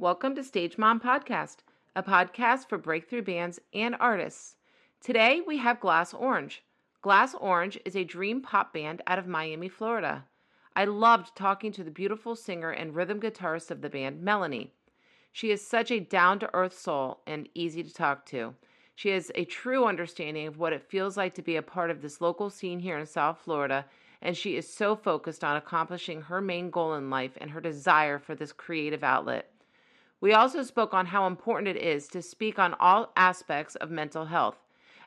Welcome to Stage Mom Podcast, a podcast for breakthrough bands and artists. Today we have Glass Orange. Glass Orange is a dream pop band out of Miami, Florida. I loved talking to the beautiful singer and rhythm guitarist of the band, Melanie. She is such a down to earth soul and easy to talk to. She has a true understanding of what it feels like to be a part of this local scene here in South Florida, and she is so focused on accomplishing her main goal in life and her desire for this creative outlet. We also spoke on how important it is to speak on all aspects of mental health,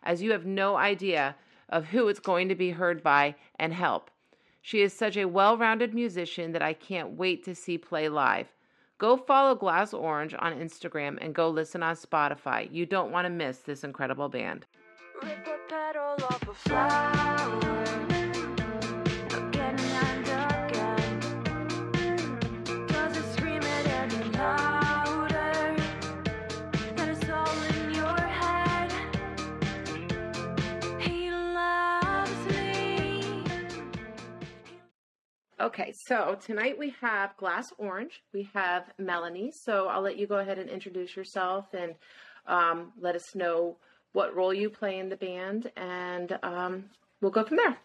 as you have no idea of who it's going to be heard by and help. She is such a well rounded musician that I can't wait to see play live. Go follow Glass Orange on Instagram and go listen on Spotify. You don't want to miss this incredible band. Okay, so tonight we have Glass Orange. We have Melanie. So I'll let you go ahead and introduce yourself and um, let us know what role you play in the band, and um, we'll go from there.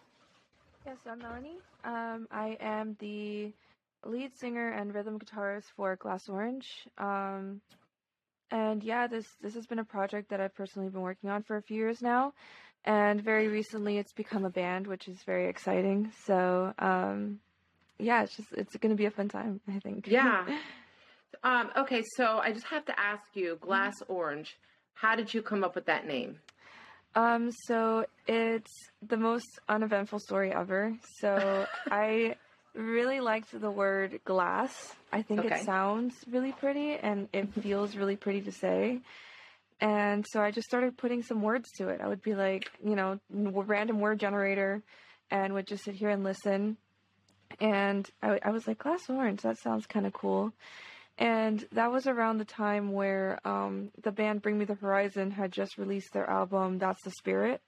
Yes, I'm Melanie. Um, I am the lead singer and rhythm guitarist for Glass Orange. Um, and yeah, this this has been a project that I've personally been working on for a few years now, and very recently it's become a band, which is very exciting. So um, yeah, it's just it's going to be a fun time, I think. Yeah. Um, okay, so I just have to ask you, Glass Orange, how did you come up with that name? Um, so it's the most uneventful story ever. So I really liked the word glass. I think Okay. it sounds really pretty and it feels really pretty to say. And so I just started putting some words to it. I would be like, you know, random word generator and would just sit here and listen. And I, I was like, glass orange, that sounds kind of cool. And that was around the time where um, the band Bring Me the Horizon had just released their album, That's the Spirit.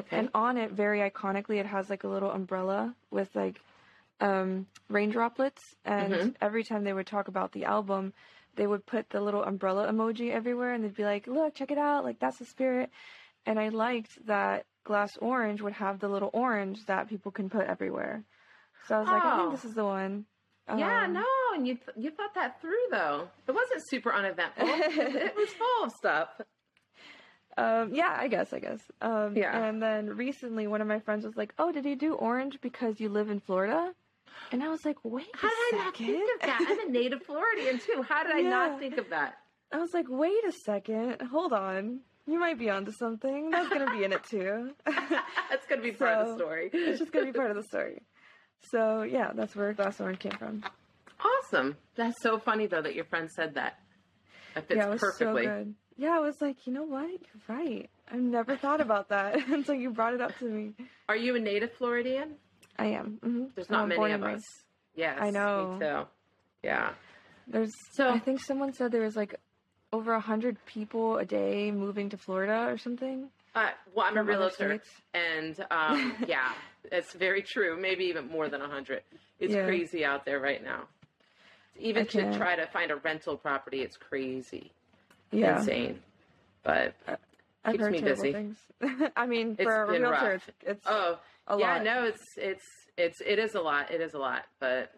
Okay. And on it, very iconically, it has like a little umbrella with like um, rain droplets. And Mhm. every time they would talk about the album, they would put the little umbrella emoji everywhere and they'd be like, look, check it out. Like, that's the spirit. And I liked that Glass Orange would have the little orange that people can put everywhere. So I was like, I Oh. think this is the one. yeah, Um, no, and you th- you thought that through though. It wasn't super uneventful. it was full of stuff. Um, yeah, I guess, I guess. Um, Yeah. And then recently, one of my friends was like, "Oh, did you do orange because you live in Florida?" And I was like, "Wait How did I not think of that? I'm a native Floridian too. How did I not think of that? I was like, "Wait a second, hold on. You might be onto something. That's gonna be in it too. That's gonna be part of the story. it's just gonna be part of the story." So yeah, that's where Glass Orange came from. Awesome. That's so funny though that your friend said that. That fits yeah, it was perfectly. so good. Yeah, I was like, you know what? You're right. I've never thought about that until you brought it up to me. Are you a native Floridian? I am. hmm There's not I'm many of us. Yes, I know. Me too. Yeah. There's So- I think someone said there was like over a hundred people a day moving to Florida or something. Uh, well, I'm a realtor, and um, yeah, it's very true. Maybe even more than a hundred. It's Yeah. crazy out there right now. Even to try to find a rental property, it's crazy, Yeah, insane. But I've keeps me busy. things. I mean, It's for a realtor, rough. it's, it's oh, a yeah, lot. no, it's it's it's it is a lot. It is a lot, but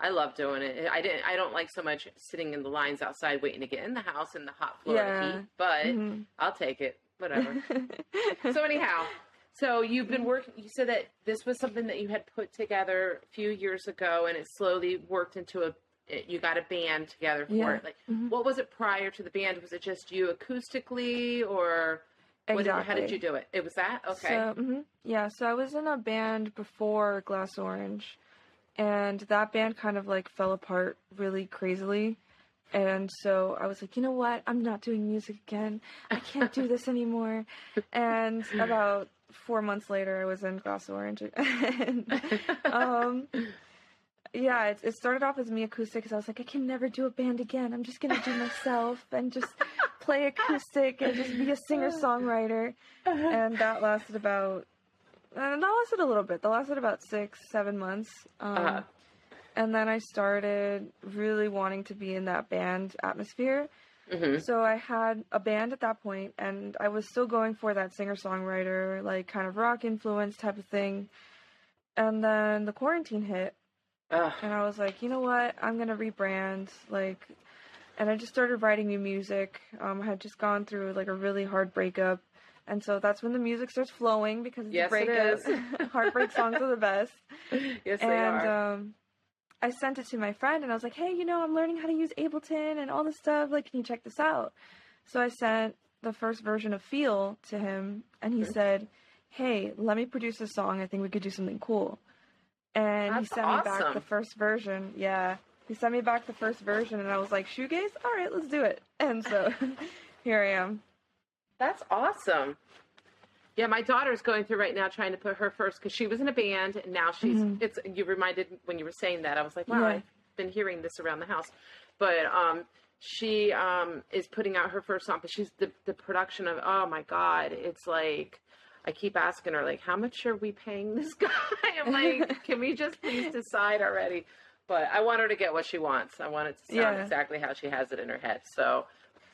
I love doing it. I didn't. I don't like so much sitting in the lines outside waiting to get in the house in the hot Florida Yeah. heat, but Mhm. I'll take it. Whatever. so anyhow, so you've been working. You said that this was something that you had put together a few years ago, and it slowly worked into a. it- You got a band together for Yeah. it. Like, Mhm. what was it prior to the band? Was it just you acoustically, or did- how did you do it? It was that okay. So, mhm. yeah, so I was in a band before Glass Orange, and that band kind of like fell apart really crazily. And so I was like, you know what? I'm not doing music again. I can't do this anymore. And about four months later, I was in Glass Orange. and, um, yeah, it, it started off as me acoustic because I was like, I can never do a band again. I'm just gonna do myself and just play acoustic and just be a singer songwriter. And that lasted about, uh, that lasted a little bit. That lasted about six, seven months. Um, Uh-huh. And then I started really wanting to be in that band atmosphere. hmm So I had a band at that point, and I was still going for that singer songwriter, like kind of rock influence type of thing. And then the quarantine hit, Ugh. and I was like, you know what? I'm gonna rebrand, like, and I just started writing new music. Um, I had just gone through like a really hard breakup, and so that's when the music starts flowing because it's Yes, a breakup. is. Heartbreak songs are the best. yes, they and are. um, I sent it to my friend, and I was like, hey, you know, I'm learning how to use Ableton and all this stuff. Like, can you check this out? So I sent the first version of Feel to him, and he Mhm. said, hey, let me produce a song. I think we could do something cool. And That's he sent me back the first version. Yeah. He sent me back the first version, and I was like, shoegaze? All right, let's do it. And so here I am. That's awesome. Yeah, my daughter's going through right now trying to put her first because she was in a band and now she's. Mhm. It's you reminded when you were saying that I was like, wow, Yeah. I've been hearing this around the house, but um, she um is putting out her first song, but she's the the production of oh my god, it's like. I keep asking her like, how much are we paying this guy? I'm like, can we just please decide already? But I want her to get what she wants. I want it to sound Yeah. exactly how she has it in her head. So,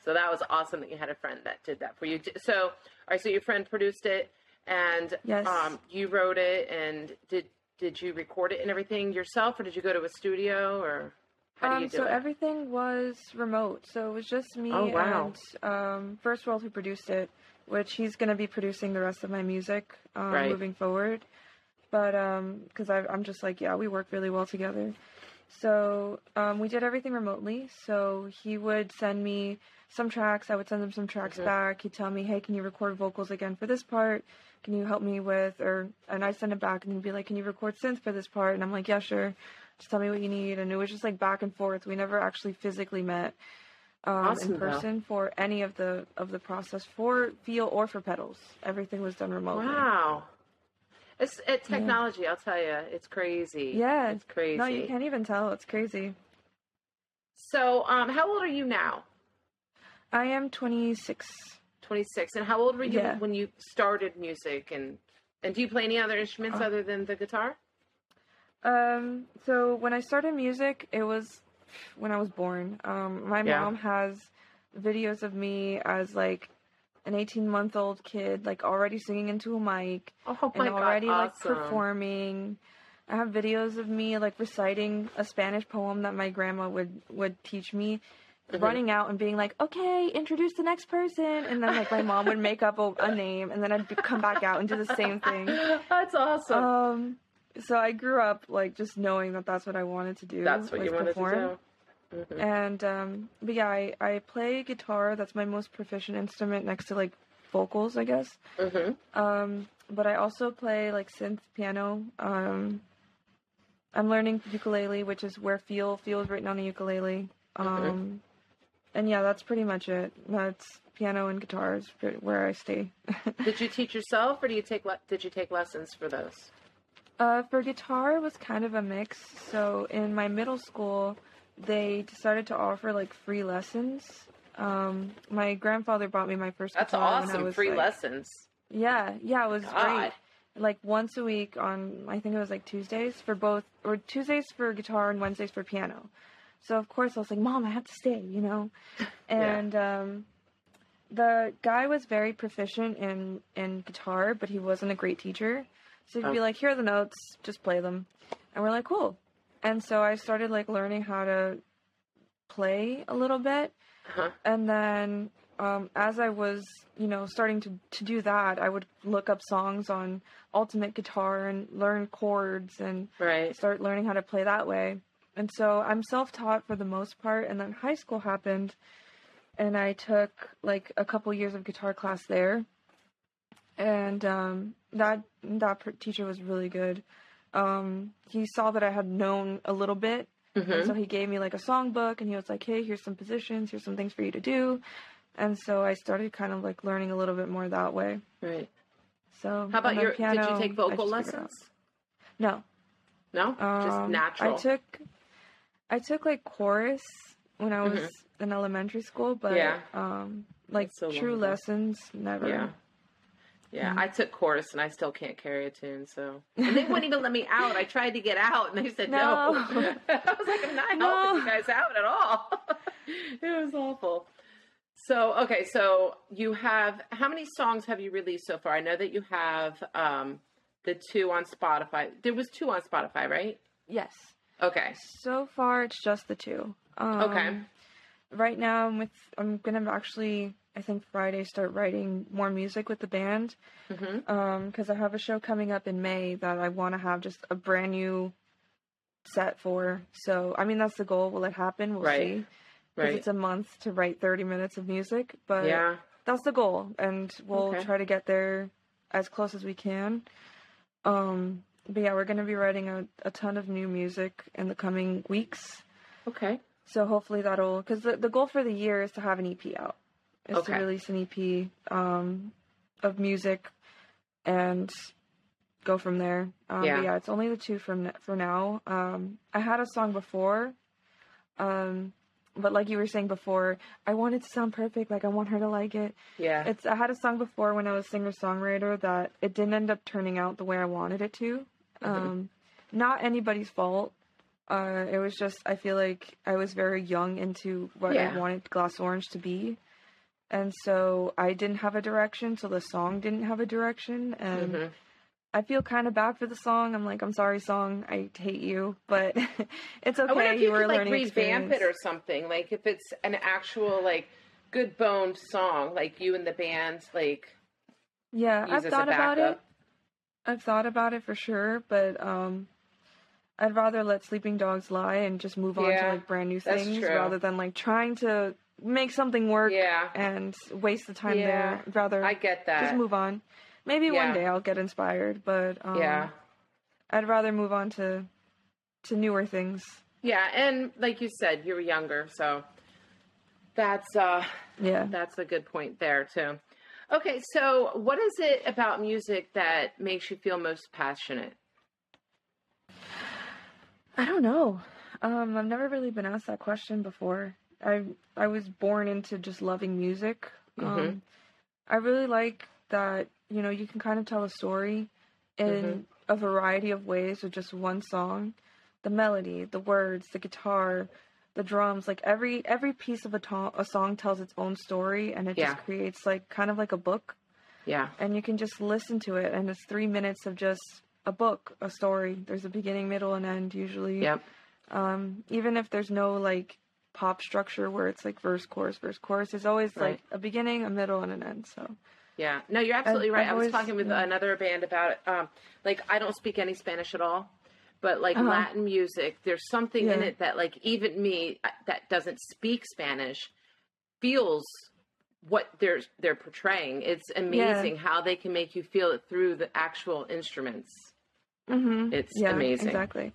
so that was awesome that you had a friend that did that for you. So, all right, so your friend produced it, and Yes. um, you wrote it, and did did you record it and everything yourself, or did you go to a studio, or how do Um, you do so it? everything was remote. So it was just me Oh, wow. and um, First World who produced it, which he's going to be producing the rest of my music um, Right. moving forward. But because I I'm just like, yeah, we work really well together. So um, we did everything remotely. So he would send me some tracks. I would send him some tracks Mhm. back. He'd tell me, hey, can you record vocals again for this part? Can you help me with, or, and I'd send it back and he'd be like, can you record synth for this part? And I'm like, yeah, sure. Just tell me what you need. And it was just like back and forth. We never actually physically met um, Awesome, in though. person for any of the of the process for feel or for pedals. Everything was done remotely. wow, it's it's technology. I'll tell you, it's crazy. Yeah. it's crazy. No, you can't even tell. It's crazy. So, um, how old are you now? I am 26. 26 and how old were you Yeah. when you started music and and do you play any other instruments Uh, other than the guitar Um, so when I started music, it was when I was born. Um, my Yeah. mom has videos of me as like an 18 month old kid, like already singing into a mic oh and already like performing. I have videos of me like reciting a Spanish poem that my grandma would would teach me. Mhm. Running out and being like, okay, introduce the next person, and then like my mom would make up a, a name, and then I'd be- come back out and do the same thing. that's awesome Um, so I grew up like just knowing that that's what I wanted to do. that's what was you wanted perform. to do Mhm. And um, but yeah, I I play guitar. That's my most proficient instrument next to like vocals, I guess. Mhm. Um, but I also play like synth piano. Um, I'm learning ukulele, which is where feel feel is written on a ukulele. Um, Mhm. and yeah, that's pretty much it. That's piano and guitar is where I stay. did you teach yourself or do you take le- did you take lessons for those Uh, for guitar, it was kind of a mix. So in my middle school, they decided to offer like free lessons. Um, my grandfather bought me my first that's guitar when I awesome was free like- lessons Yeah, yeah, it was God. great. Like once a week on, I think it was like Tuesdays for both, or Tuesdays for guitar and Wednesdays for piano. So of course I was like, Mom, I have to stay, you know. Yeah. And um, the guy was very proficient in in guitar, but he wasn't a great teacher. So he'd be Oh. like, "Here are the notes, just play them," and we're like, "Cool." And so I started like learning how to play a little bit, uh-huh. and then um, as I was, you know, starting to to do that, I would look up songs on Ultimate Guitar and learn chords and right start learning how to play that way. And so I'm self taught for the most part. And then high school happened, and I took like a couple years of guitar class there. And um, that that teacher was really good. Um, he saw that I had known a little bit, Mhm. so he gave me like a songbook, and he was like, "Hey, here's some positions, here's some things for you to do." And so I started kind of like learning a little bit more that way. right So how about your piano, did you take vocal just lessons No, no just Um, natural I took I took like chorus when I was Mhm. in elementary school, but Yeah. um like so true lessons never. Yeah. Yeah, Mhm. I took chorus and I still can't carry a tune, so and they wouldn't even let me out. I tried to get out and they said no. No. I was like, I'm not No. helping you guys out at all. it was awful. So okay, so you have how many songs have you released so far? I know that you have um, the two on Spotify. There was two on Spotify, right? Yes. Okay. So far, it's just the two. Um, Okay. Right now, I'm with. I'm gonna actually. I think Friday start writing more music with the band. hmm Um, because I have a show coming up in May that I want to have just a brand new set for. So I mean, that's the goal. Will it happen? We'll Right. see. Because Right. it's a month to write 30 minutes of music, but yeah. that's the goal, and we'll Okay. try to get there as close as we can. Um, but yeah, we're gonna be writing a, a ton of new music in the coming weeks. Okay. So hopefully that'll because the, the goal for the year is to have an EP out, is Okay. to release an EP um, of music and go from there. Um, Yeah. Yeah, it's only the two from for now. Um, I had a song before, um, but like you were saying before, I want it to sound perfect. Like I want her to like it. Yeah. It's I had a song before when I was singer songwriter that it didn't end up turning out the way I wanted it to. Mhm. Um, not anybody's fault. Uh, it was just I feel like I was very young into what Yeah. I wanted Glass Orange to be, and so I didn't have a direction. So the song didn't have a direction, and Mhm. I feel kind of bad for the song. I'm like, I'm sorry, song. I hate you, but it's okay. I wonder if you, were could like learning revamp experience. it or something. Like if it's an actual like good boned song, like you and the band, like Yeah, I've thought about it. I've thought about it for sure, but um, I'd rather let sleeping dogs lie and just move on Yeah, to like brand new things rather than like trying to make something work Yeah, and waste the time Yeah, there. I'd rather I get that. just move on. Maybe Yeah. one day I'll get inspired, but um, yeah, I'd rather move on to to newer things. yeah, and like you said, you were younger, so that's uh Yeah. that's a good point there too. Okay, so what is it about music that makes you feel most passionate? I don't know. Um, I've never really been asked that question before. I I was born into just loving music. Um, Mhm. I really like that you know you can kind of tell a story in Mhm. a variety of ways with just one song. The melody, the words, the guitar, the drums, like every every piece of a, to- a song tells its own story, and it Yeah. just creates like kind of like a book Yeah, and you can just listen to it and it's three minutes of just a book a story there's a beginning middle and end usually yep, um even if there's no like pop structure where it's like verse chorus verse chorus there's always Right. like a beginning a middle and an end so yeah. No, you're absolutely I've- right. I was always- talking with yeah. another band about it. Um, like I don't speak any Spanish at all, but like Uh-huh. Latin music, there's something in it that like even me uh, that doesn't speak Spanish feels what they're they're portraying. It's amazing how they can make you feel it through the actual instruments. mm-hmm. It's yeah amazing. exactly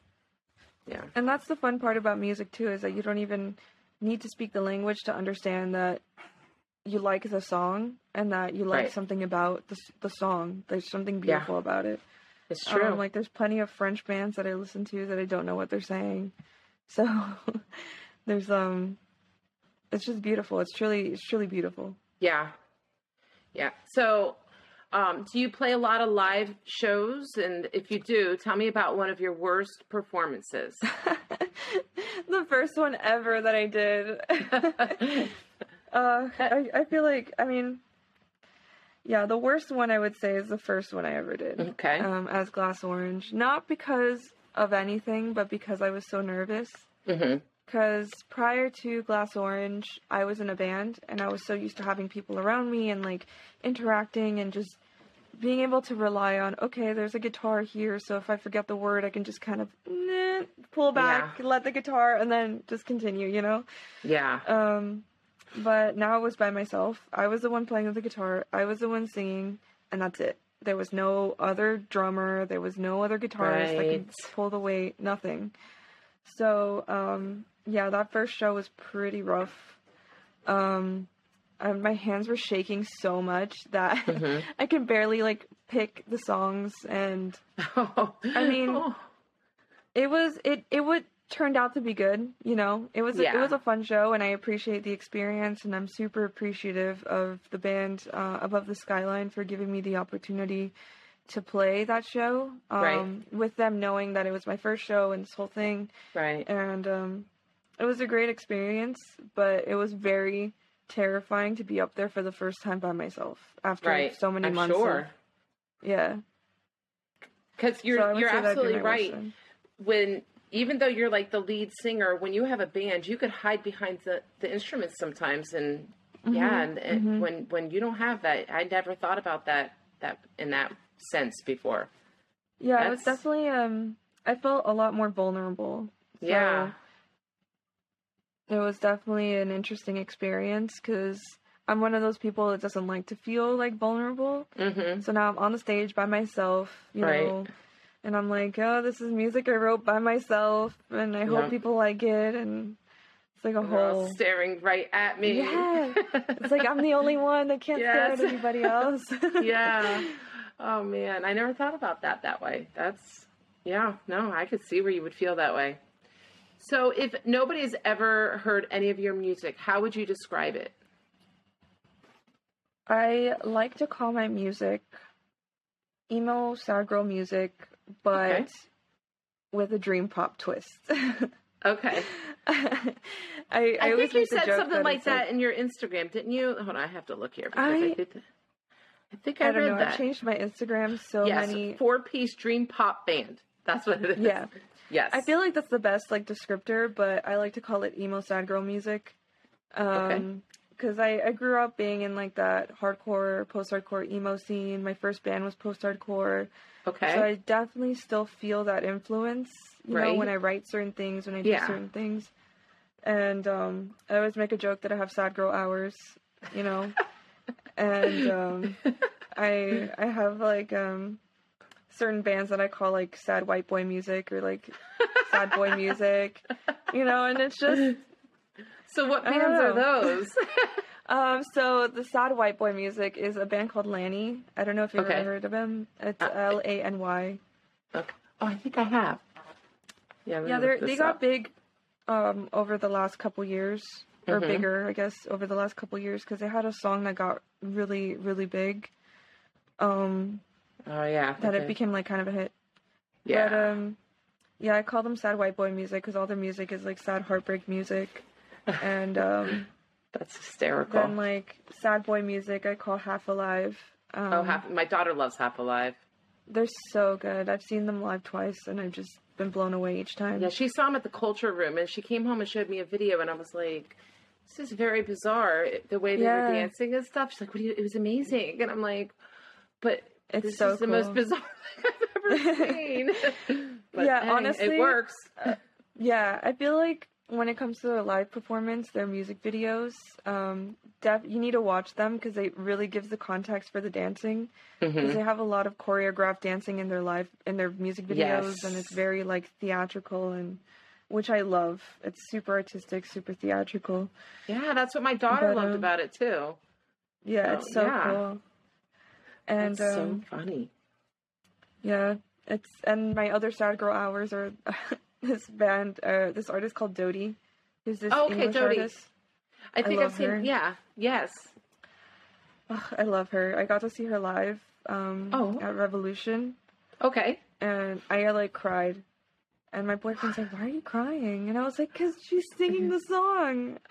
Yeah. and that's the fun part about music too is that you don't even need to speak the language to understand that you like the song and that you like Right. something about the, the song there's something Yeah. beautiful about it It's true. Um, like there's plenty of French bands that I listen to that I don't know what they're saying. So there's um it's just beautiful. It's truly it's truly beautiful. yeah. Yeah. So um, do you play a lot of live shows? And if you do, tell me about one of your worst performances. the first one ever that I did. uh I, I feel like I mean yeah, the worst one I would say is the first one I ever did. okay. Um as Glass Orange. Not because of anything, but because I was so nervous. because prior to Glass Orange, I was in a band and I was so used to having people around me and like interacting and just being able to rely on, okay, there's a guitar here, so if I forget the word, I can just kind of nah, pull back, let the guitar, and then just continue, you know? Yeah. Um, but now I was by myself. I was the one playing with the guitar, I was the one singing, and that's it. There was no other drummer, there was no other guitarist that could pull the weight, nothing. So, um, yeah, that first show was pretty rough. Um, and my hands were shaking so much that Mhm. I could barely like pick the songs and I mean- Oh. it was it it would turned out to be good. You know, it was Yeah. it was a fun show, and I appreciate the experience, and I'm super appreciative of the band uh, Above the Skyline for giving me the opportunity to play that show. Um, Right. With them knowing that it was my first show and this whole thing, Right. and um, it was a great experience, but it was very terrifying to be up there for the first time by myself after Right. so many I'm months. sure. Of, yeah, Because you're So you're say that'd be absolutely right. one. When even though you're like the lead singer, when you have a band, you could hide behind the, the instruments sometimes, and yeah, and, and mhm. when when you don't have that, I never thought about that that in that sense before. Yeah, it was definitely um I felt a lot more vulnerable. So Yeah. It was definitely an interesting experience cuz I'm one of those people that doesn't like to feel like vulnerable. Mm-hmm. So now I'm on the stage by myself, you Right. know, and I'm like, "Oh, this is music I wrote by myself and I hope people like it." And it's like a whole staring right at me. Yeah. It's like I'm the only one that can't stare at anybody else. yeah. Oh man, I never thought about that that way. That's yeah, no, I could see where you would feel that way. So, if nobody's ever heard any of your music, how would you describe it? I like to call my music emo sad girl music, but Okay. with a dream pop twist. Okay. I, I, I, think you said something that like that in your Instagram, didn't you? Hold on, I have to look here because I, I- did. I think I, I don't read know. that. I've changed my Instagram so many. yes, many. four piece dream pop band. That's what it is. Yeah, Yes. I feel like that's the best like descriptor, but I like to call it emo sad girl music. Okay. Um, because I, I grew up being in like that hardcore, post hardcore emo scene. My first band was post hardcore. okay. So I definitely still feel that influence, you know, when I write certain things, when I do Yeah. certain things. And um, I always make a joke that I have sad girl hours, you know. and um, I I have like um, certain bands that I call like sad white boy music or like sad boy music, you know. And it's just so, what bands are those? um, so the sad white boy music is a band called LANY. I don't know if you've Okay. ever heard of him. It's Uh, L A N Y. okay. Oh, I think I have. Yeah, Yeah, they look they got up. big um, over the last couple years, or Mhm. bigger, I guess, over the last couple years because they had a song that got really, really big. Um, Oh yeah. that it became like kind of a hit. Yeah. But um, yeah, I call them sad white boy music because all their music is like sad heartbreak music, and um, That's hysterical. then like sad boy music I call half alive. Um, oh, half, my daughter loves Half Alive. They're so good. I've seen them live twice, and I've just been blown away each time. Yeah, she saw them at the Culture Room, and she came home and showed me a video, and I was like, "This is very bizarre. The way they Yeah. were dancing and stuff." She's like, "What? Do you, it was amazing," and I'm like, "But It's this so is the most bizarre thing I've ever seen." but Yeah, hey, honestly, it works. Yeah, I feel like when it comes to their live performance, their music videos, um, def- you need to watch them because it really gives the context for the dancing. Because Mhm. they have a lot of choreographed dancing in their live in their music videos, Yes. and it's very like theatrical and which I love. It's super artistic, super theatrical. Yeah, that's what my daughter But, loved um, about it too. Yeah, Oh, it's so yeah. cool. And That's um, so funny. Yeah, it's and my other sad girl hours are this band, uh, this artist called Dodie, who's this Oh, okay, English Dodie. artist. I think I've seen. her. Yeah. Yes. Ugh, I love her. I got to see her live um, Oh. at Revolution, Okay. and I like cried. And my boyfriend's like, "Why are you crying?" And I was like, "Cause she's singing the song."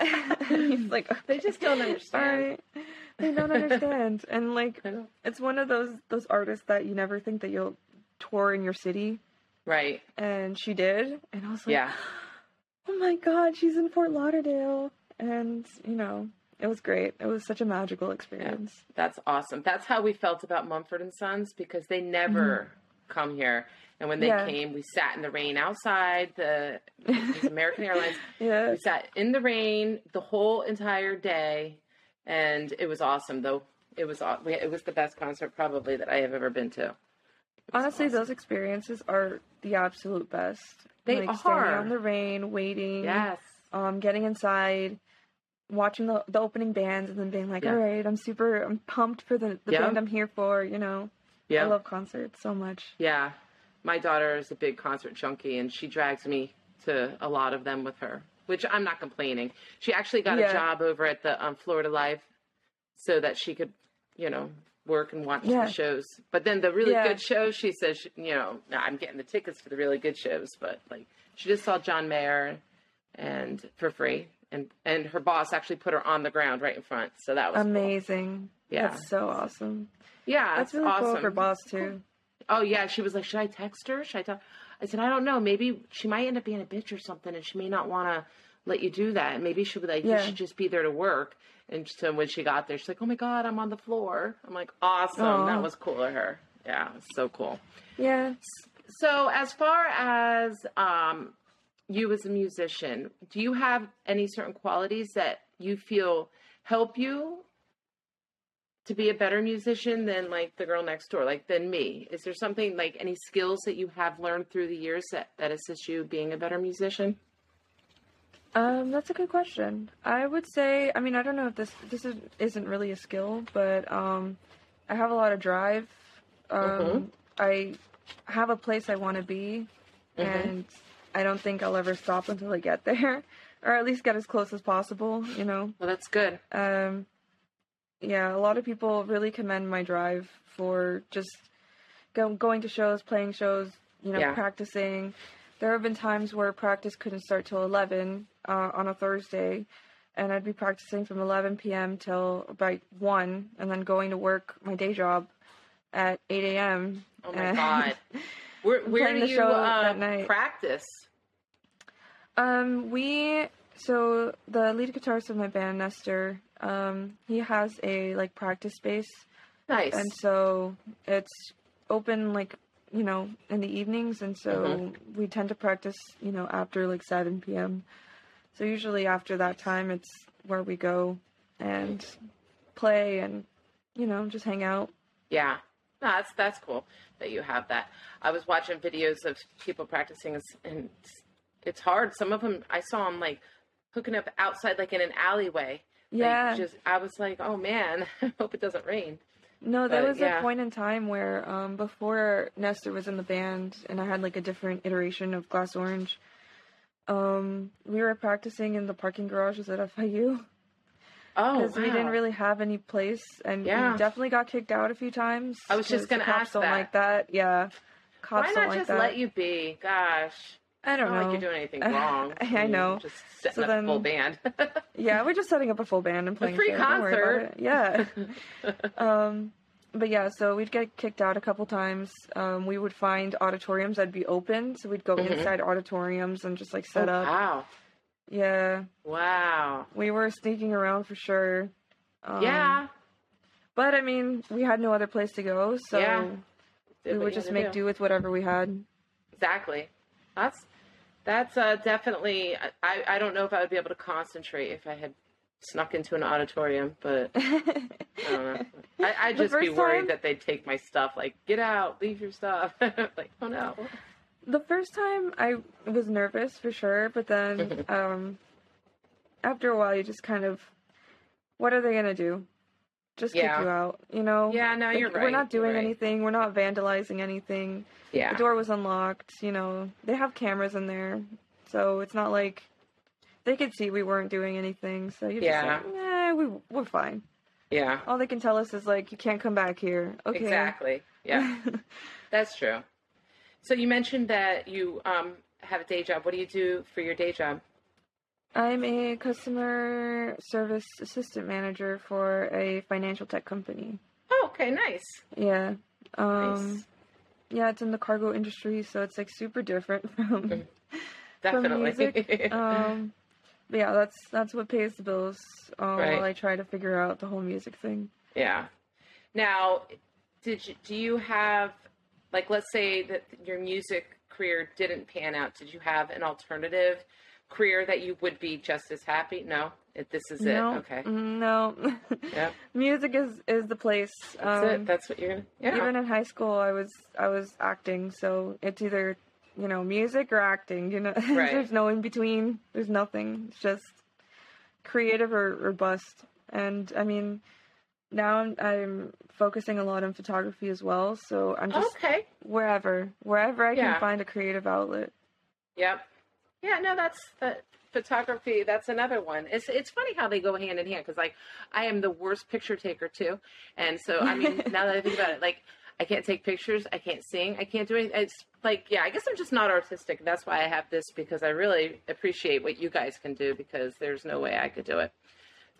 he's like, they just don't understand. right." They don't understand, and like, it's one of those those artists that you never think that you'll tour in your city, Right. and she did, and I was like, Yeah. oh my god, she's in Fort Lauderdale. And, you know, it was great. It was such a magical experience. That's awesome. That's how we felt about Mumford and Sons because they never mm-hmm. come here. And when they. Yeah. came, we sat in the rain outside the American Airlines. Yeah. We sat in the rain the whole entire day, and it was awesome. Though it was it was the best concert probably that I have ever been to. Honestly, awesome. those experiences are the absolute best. They like are. standing out in the rain, waiting, yes, um, getting inside, watching the the opening bands, and then being like, Yeah. "All right, I'm super, I'm pumped for the the band I'm here for." You know, yeah, I love concerts so much. yeah. My daughter is a big concert junkie, and she drags me to a lot of them with her, which I'm not complaining. She actually got Yeah. a job over at the um, Florida Live, so that she could, you know, work and watch Yeah. the shows. But then the really Yeah. good shows, she says, she, you know, "Nah, I'm getting the tickets for the really good shows. But like, she just saw John Mayer, and for free, and and her boss actually put her on the ground right in front, so that was cool. Amazing. Yeah. That's so awesome. Yeah, That's really awesome. cool for boss too. Oh yeah, she was like, "Should I text her? Should I tell?" I said, "I don't know. Maybe she might end up being a bitch or something, and she may not want to let you do that. Maybe she'll be like, Yeah. you should just be there to work." And so when she got there, she's like, "Oh my god, I'm on the floor." I'm like, "Awesome! Aw. That was cool of her. Yeah, so cool." Yeah. So as far as um, you as a musician, do you have any certain qualities that you feel help you to be a better musician than like the girl next door, like than me? Is there something like any skills that you have learned through the years that, that assist you being a better musician? Um, that's a good question. I would say, I mean, I don't know if this this is, isn't really a skill, but um, I have a lot of drive. Um, Mhm. I have a place I want to be, Mhm. and I don't think I'll ever stop until I get there, or at least get as close as possible. You know. Well, that's good. Um, yeah, a lot of people really commend my drive for just go, going to shows, playing shows, you know, Yeah. practicing. There have been times where practice couldn't start till 11 uh, on a Thursday, and I'd be practicing from 11 p.m. till about 1, and then going to work, my day job, at 8 a.m. Oh my And- god, where where do you uh, night. practice? Um, we so the lead guitarist of my band, Nestor, um, he has a like practice space, Nice. and so it's open like you know in the evenings, and so Mm-hmm. we tend to practice you know after like seven p.m. So usually after that time, it's where we go and play and you know just hang out. Yeah, no, that's that's cool that you have that. I was watching videos of people practicing, and it's, it's hard. Some of them I saw them like hooking up outside, like in an alleyway. Like, Yeah. just I was like, oh man, I hope it doesn't rain. No, there But, was yeah. a point in time where um, before Nestor was in the band and I had like a different iteration of Glass Orange, um, we were practicing in the parking garages at FIU Oh, because we didn't really have any place and Yeah. we definitely got kicked out a few times. I was just gonna cops ask don't that. like that. Yeah, cops Why don't not like just that. let you be? Gosh, I don't not know. like you're doing anything wrong. I mean, know. Just setting So up then- a full band. Yeah, we're just setting up a full band and playing a free shows, don't worry about concert. Yeah. um, but yeah, so we'd get kicked out a couple times. Um, we would find auditoriums that'd be open, so we'd go Mhm. inside auditoriums and just like set oh, up. Wow, Yeah, wow. we were sneaking around for sure. Um, yeah, but I mean, we had no other place to go, so Yeah. we would just make do with whatever we had. Exactly. That's that's uh, definitely. I I don't know if I would be able to concentrate if I had snuck into an auditorium, but I don't know. I I'd just be worried time- that they'd take my stuff. Like, get out, leave your stuff. like, oh no. The first time I was nervous for sure, but then um, after a while, you just kind of, what are they gonna do? Just Yeah. kick you out, you know? Yeah, no, Like, you're right. We're not doing right. anything. We're not vandalizing anything. Yeah. The door was unlocked. You know, they have cameras in there, so it's not like they could see we weren't doing anything. So you just Yeah. like, yeah, we we're fine. Yeah. All they can tell us is like, you can't come back here. Okay. Exactly. Yeah, that's true. So you mentioned that you um have a day job. What do you do for your day job? I'm a customer service assistant manager for a financial tech company. Oh, okay, nice. Yeah. Um Nice. yeah, it's in the cargo industry, so it's like super different from from Definitely. music. um but yeah, that's that's what pays the bills um, Right. while I try to figure out the whole music thing. Yeah. Now, did you, do you have like let's say that your music career didn't pan out? Did you have an alternative career that you would be just as happy? No, it, this is no, it. Okay. mm, no. Yeah. music is is the place. That's um, it. That's what you're gonna. Yeah. Even in high school, I was I was acting, so it's either you know music or acting. You know, Right. there's no in between. There's nothing. It's just creative or, or bust. And I mean, now I'm, I'm focusing a lot on photography as well. So I'm just Okay. wherever, wherever I Yeah. can find a creative outlet. Yep. Yeah, no, that's the photography. That's another one. It's it's funny how they go hand in hand because like I am the worst picture taker too, and so I mean now that I think about it, like I can't take pictures, I can't sing, I can't do anything. It's like yeah, I guess I'm just not artistic. That's why I have this because I really appreciate what you guys can do because there's no way I could do it.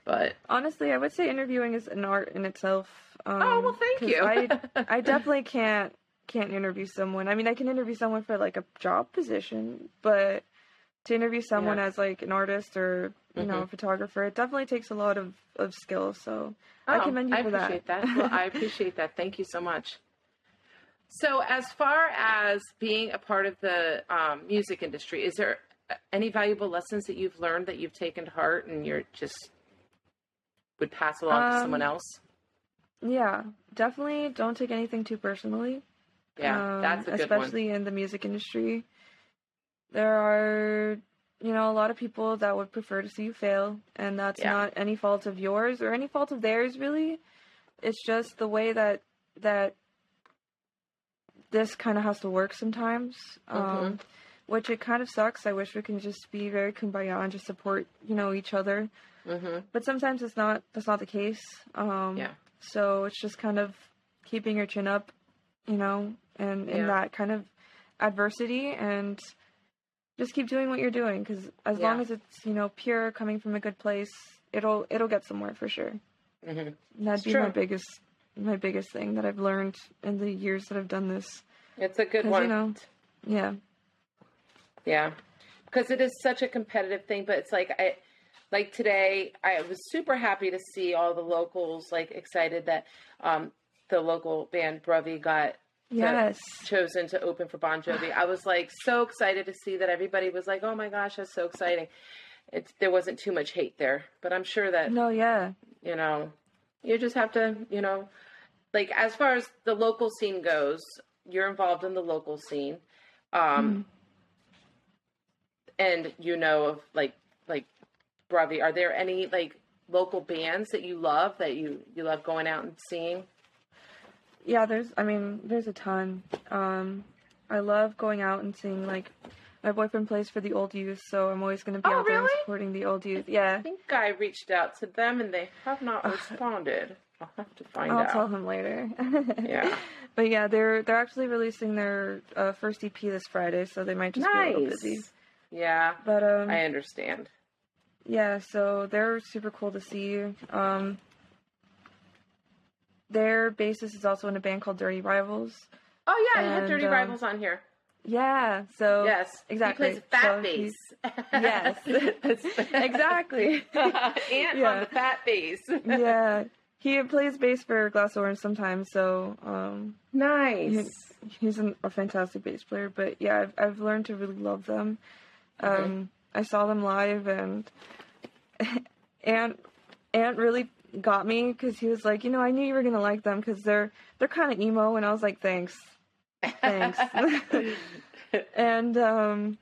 But Honestly, I would say interviewing is an art in itself. Um, oh well, thank you. I I definitely can't can't interview someone. I mean, I can interview someone for like a job position, but to interview someone Yeah. as like an artist or you know Mhm. a photographer, it definitely takes a lot of of skill. So I Oh, commend you I for that. i appreciate that. Well, I appreciate that. Thank you so much. So, as far as being a part of the um, music industry, is there any valuable lessons that you've learned that you've taken to heart and you're just would pass along to someone Um, else? yeah, definitely don't take anything too personally. Yeah, um, that's a good one. especially in the music industry. There are, you know, a lot of people that would prefer to see you fail, and that's Yeah. not any fault of yours or any fault of theirs, really. It's just the way that that this kind of has to work sometimes, Mm-hmm. um, which it kind of sucks. I wish we can just be very kumbaya and just support, you know, each other. hmm But sometimes it's not. That's not the case. Um, Yeah. So it's just kind of keeping your chin up, you know, and in Yeah. that kind of adversity, and just keep doing what you're doing. Because as long as it's you know pure, coming from a good place, it'll it'll get somewhere for sure. hmm that'd It's be my biggest my biggest thing that I've learned in the years that I've done this. It's a good one. you know, yeah, Yeah. Because it is such a competitive thing, but it's like I like today I was super happy to see all the locals like excited that um the local band Bruvy got yes, chosen to open for Bon Jovi. I was like so excited to see that everybody was like, "Oh my gosh, that's so exciting." It's there wasn't too much hate there, but I'm sure that no, yeah, you know, you just have to, you know, like as far as the local scene goes, you're involved in the local scene. Um and you know of like like Bravi, are there any like local bands that you love that you you love going out and seeing? Yeah. There's, I mean, there's a ton. Um, I love going out and seeing like. My boyfriend plays for the old youth, so I'm always going to be Oh, out there and supporting the old youth. Yeah, I think I reached out to them and they have not responded. I'll have to find out. I'll out. tell him later. Yeah. But yeah, they're they're actually releasing their uh, first EP this Friday, so they might just be a little busy. Nice. Yeah, But um, I understand. yeah, so they're super cool to see. Um, their bassist is also in a band called Dirty Rivals. Oh yeah, you had Dirty um, Rivals on here. Yeah, so yes, exactly. He plays fat So bass. yes. exactly. and Yeah. on the fat bass. yeah, he plays bass for Glass Orange sometimes. So um, Nice. he's an, a fantastic bass player. But yeah, I've I've learned to really love them. Um, Mm-hmm. I saw them live, and Ant Ant really got me because he was like, you know, I knew you were gonna like them because they're they're kind of emo, and I was like, thanks, thanks. and um,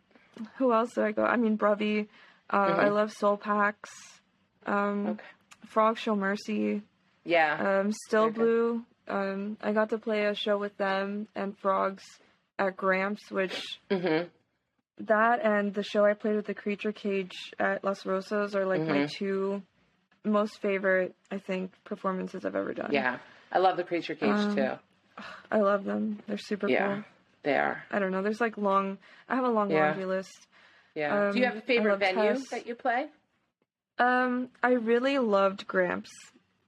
who else do I go? I mean, Bruvy. Uh, I Mhm. love Soul Packs. Um, Okay. Frog Show Mercy. yeah. Um, Still Okay. Blue. Um, I got to play a show with them and Frogs at Gramps, which hmm that and the show I played with the Creature Cage at Las Rosas are like my Mhm. two most favorite, I think, performances I've ever done. Yeah. I love the Creature Cage Um, too. I love them. They're super Yeah. cool. They are. I don't know. There's like long. I have a long Yeah. laundry list. Yeah. Do you Um, have a favorite venue Tess. that you play? Um, I really loved Gramps.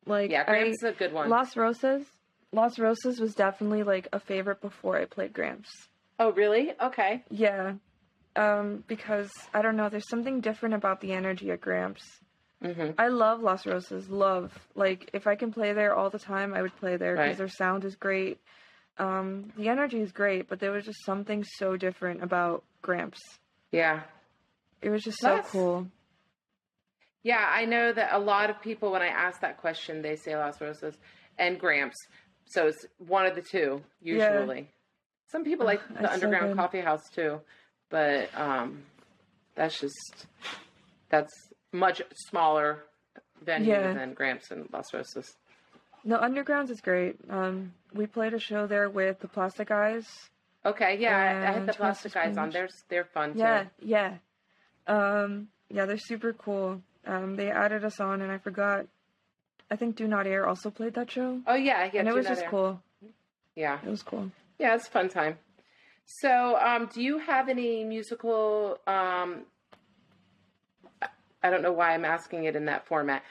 Like Yeah, I- Gramps is a good one. Las Rosas. Las Rosas was definitely like a favorite before I played Gramps. oh, really? Okay. Yeah. Um, because I don't know, there's something different about the energy at Gramps. Hmm I love Las Rosas, love. Like if I can play there all the time, I would play there because Right. their sound is great. Um, the energy is great, but there was just something so different about Gramps. Yeah. It was just so That's- cool. Yeah, I know that a lot of people, when I ask that question, they say Las Rosas and Gramps. So it's one of the two, Yeah. usually. Some people like Ugh, the that's so Underground. Coffee House too, but um, that's just that's much smaller venue Yeah. than Gramps and Las Rosas. No, Undergrounds is great. Um, we played a show there with the Plastic Eyes. Okay, yeah, I, I had the plastic eyes on. They're they're fun too. Yeah, yeah. Um, yeah, they're super cool. Um, they added us on, and I forgot. I think Do Not Air also played that show, Oh yeah, yeah. and it do was that just there. cool. Yeah, It was cool. yeah, it's a fun time. So, um, do you have any musical? Um, I- don't know why I'm asking it in that format.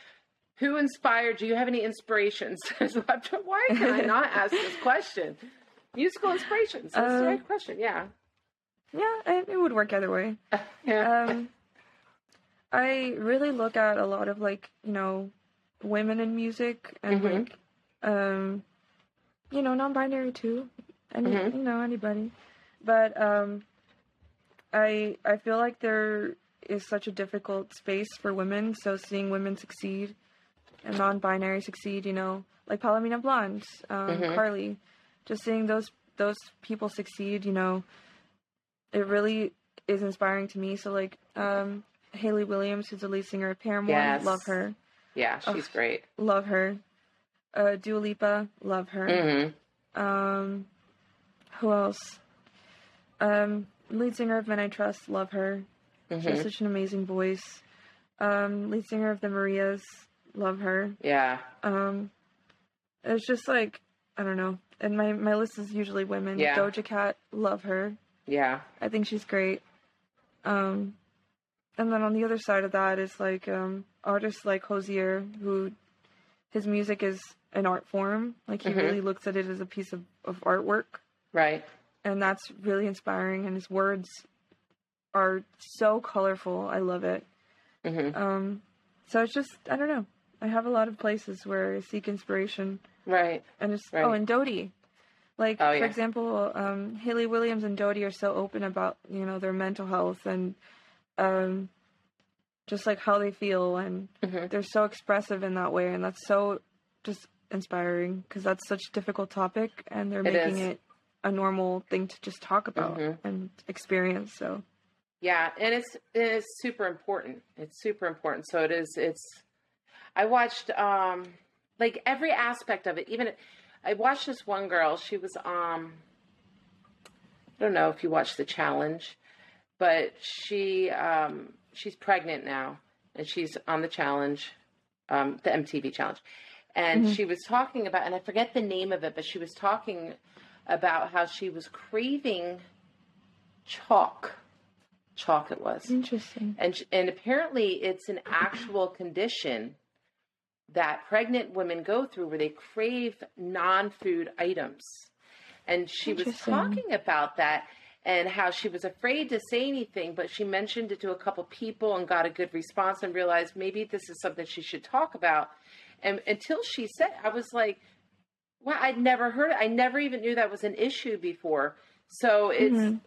Who inspired? Do you have any inspirations? why can I not ask this question? Musical inspirations. That's the Uh, right question. Yeah. Yeah, it, it would work either way. yeah. Um, I really look at a lot of like you know, women in music and Mhm. like, um, you know, non-binary too, and Mhm. you know anybody, but um, I I feel like there is such a difficult space for women. So seeing women succeed and non-binary succeed, you know, like Palomino Blond, um, Mhm. Carly, just seeing those those people succeed, you know, it really is inspiring to me. So like um, Hayley Williams, who's the lead singer of Paramore, Yes. love her, yeah, she's great. love her. Uh, Dua Lipa, love her. hmm Um, who else? Um, lead singer of Men I Trust, love her. She has hmm such an amazing voice. Um, lead singer of the Marias, love her. Yeah. Um, it's just like I don't know. And my my list is usually women. Yeah. Doja Cat, love her. Yeah. I think she's great. Um, and then on the other side of that is like um, artists like Hozier, who his music is an art form. Like he Mhm. really looks at it as a piece of, of artwork, Right. and that's really inspiring. And his words are so colorful. I love it. hmm Um, so it's just I don't know. I have a lot of places where I seek inspiration, Right. and it's Right. oh, and Dodie. Like Oh, for yeah. example, um, Hayley Williams and Dodie are so open about you know their mental health and um, just like how they feel, and hmm they're so expressive in that way, and that's so just inspiring because that's such a difficult topic, and they're It making is. it a normal thing to just talk about Mhm. and experience. So Yeah, and it's it's super important. It's super important. So it is. It's. I watched um like every aspect of it. Even I watched this one girl. She was um. I don't know if you watched the challenge, but she um she's pregnant now and she's on the challenge, um the MTV challenge, and Mhm. she was talking about and I forget the name of it, but she was talking about how she was craving chalk. Chalk it was. Interesting. and and apparently it's an actual condition that pregnant women go through where they crave non-food items. And she was talking about that and how she was afraid to say anything but she mentioned it to a couple people and got a good response and realized maybe this is something she should talk about. And until she said i was like wow i'd never heard it. I never even knew that was an issue before. So it's Mhm.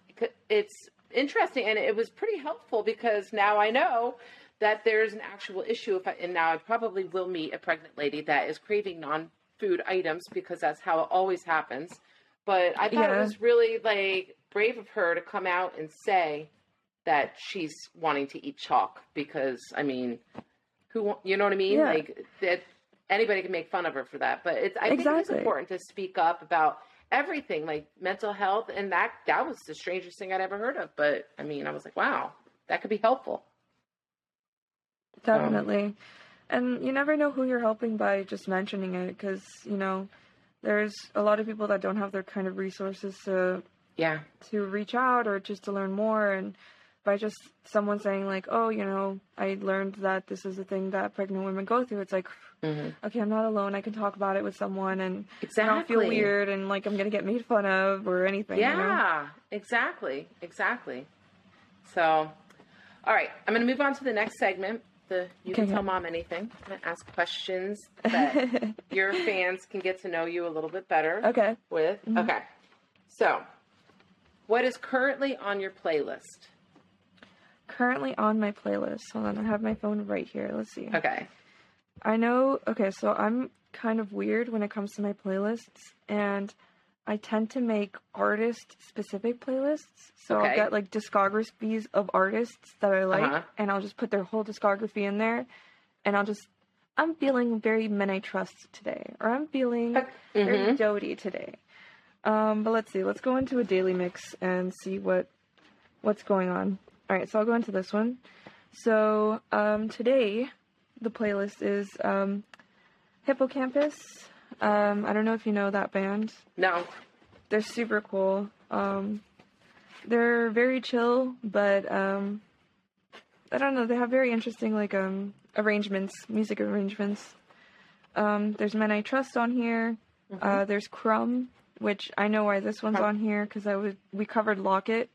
it's interesting and it was pretty helpful because now I know that there's an actual issue if I, and now I probably will meet a pregnant lady that is craving non-food items because that's how it always happens. But I thought it was really like brave of her to come out and say that she's wanting to eat chalk because I mean, who you know what I mean? Yeah. Like that anybody can make fun of her for that, but it's I think it's important to speak up about everything like mental health and that that was the strangest thing I'd ever heard of. But I mean, I was like, wow, that could be helpful. Definitely. and you never know who you're helping by just mentioning it because, you know, there's a lot of people that don't have their kind of resources to Yeah. to reach out or just to learn more and by just someone saying like, "Oh, you know, I learned that this is a thing that pregnant women go through." It's like, hmm okay, I'm not alone. I can talk about it with someone and Exactly. I don't feel weird and like I'm going to get made fun of or anything, you know? Yeah, exactly, exactly. So, all right, I'm going to move on to the next segment. The you can Okay. tell mom anything. I'm going to ask questions that your fans can get to know you a little bit better okay. with. Mhm. Okay, so what is currently on your playlist? Currently on my playlist. Hold on, I have my phone right here. Let's see. Okay, I know. Okay, so I'm kind of weird when it comes to my playlists, and I tend to make artist specific playlists. So Okay. I'll get like discographies of artists that I like, Uh-huh. and I'll just put their whole discography in there, and I'll just I'm feeling very men I trust today, or I'm feeling very Mhm. Dodie today. Um, but let's see. Let's go into a daily mix and see what what's going on. All right, so I'll go into this one. So um, today, the playlist is um, Hippo Campus. Um, I don't know if you know that band. No. They're super cool. Um, they're very chill, but um, I don't know. They have very interesting like um arrangements, music arrangements. Um, there's Men I Trust on here. Uh, there's Crumb, which I know why this one's on here because I would we covered Locket,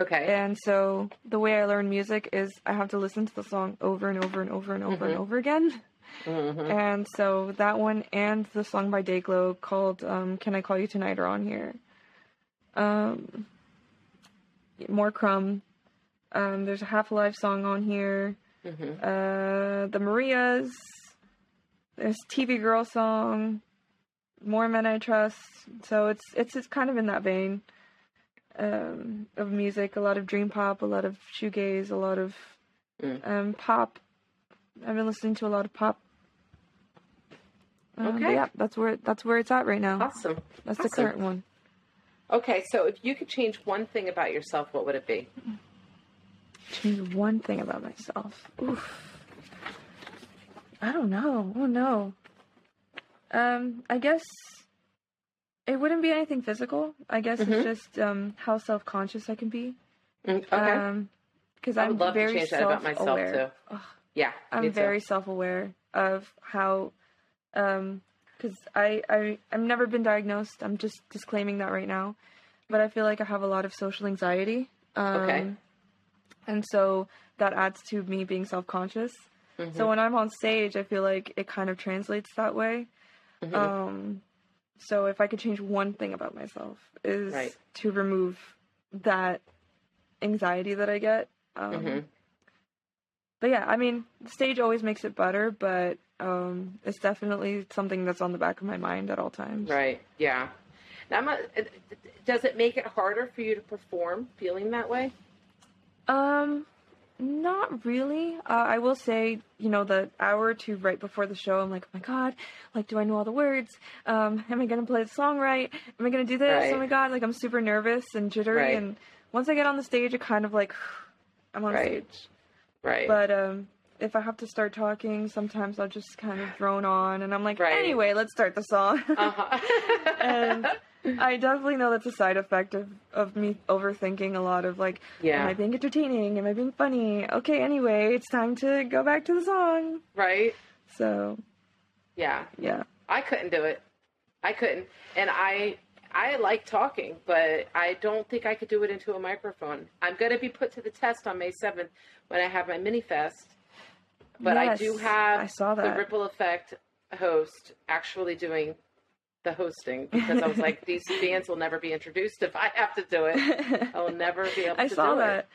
Okay. and so the way I learn music is I have to listen to the song over and over and over and over and Mhm. over again. Mhm. And so that one and the song by Dayglow called um, "Can I Call You Tonight" are on here. Um, more Crumb. Um, there's a Half Alive song on here. Mhm. Uh, the Marias. There's TV Girl song. More Men I Trust. So it's it's it's kind of in that vein um, of music. A lot of dream pop, a lot of shoegaze, a lot of Mm. um, pop. I've been listening to a lot of pop. Um, Okay. yeah, that's where that's where it's at right now. Awesome. That's the current one. Okay, so if you could change one thing about yourself, what would it be? Change one thing about myself. Oof. I don't know. Oh no. Um, I guess it wouldn't be anything physical. I guess Mhm. it's just um how self conscious I can be. Mm, Okay. Um, because I'm love to very change that about myself self-aware. too. Ugh. yeah. I'm very self-aware of how, um, because I I I've never been diagnosed. I'm just disclaiming that right now, but I feel like I have a lot of social anxiety. Um, Okay. And so that adds to me being self-conscious. Mhm. So when I'm on stage, I feel like it kind of translates that way. Mhm. Um, so if I could change one thing about myself is Right. to remove that anxiety that I get. Um, Mhm. But yeah, I mean, the stage always makes it better, but um, it's definitely something that's on the back of my mind at all times. Right. Yeah. Now, does it make it harder for you to perform feeling that way? Um, not really. Uh, I will say, you know, the hour or two right before the show, I'm like, oh my god, like, do I know all the words? Um, am I gonna play the song right? Am I gonna do this? Right. Oh my god, like I'm super nervous and jittery. Right. And once I get on the stage, it kind of like, I'm on Right. stage. Right. But um, if I have to start talking, sometimes I'll just kind of drone on, and I'm like, Right. anyway, let's start the song. uh-huh. and I definitely know that's a side effect of, of me overthinking a lot of like, yeah. am. I being entertaining? Am I being funny? Okay, anyway, it's time to go back to the song. Right. So Yeah. yeah, I couldn't do it. I couldn't. And I I like talking, but I don't think I could do it into a microphone. I'm going to be put to the test on May 7th when I have my mini fest. But I do have I saw the that. Ripple Effect host actually doing the hosting because I was like, these bands will never be introduced if I have to do it. I'll never be able to. I to saw do that. it.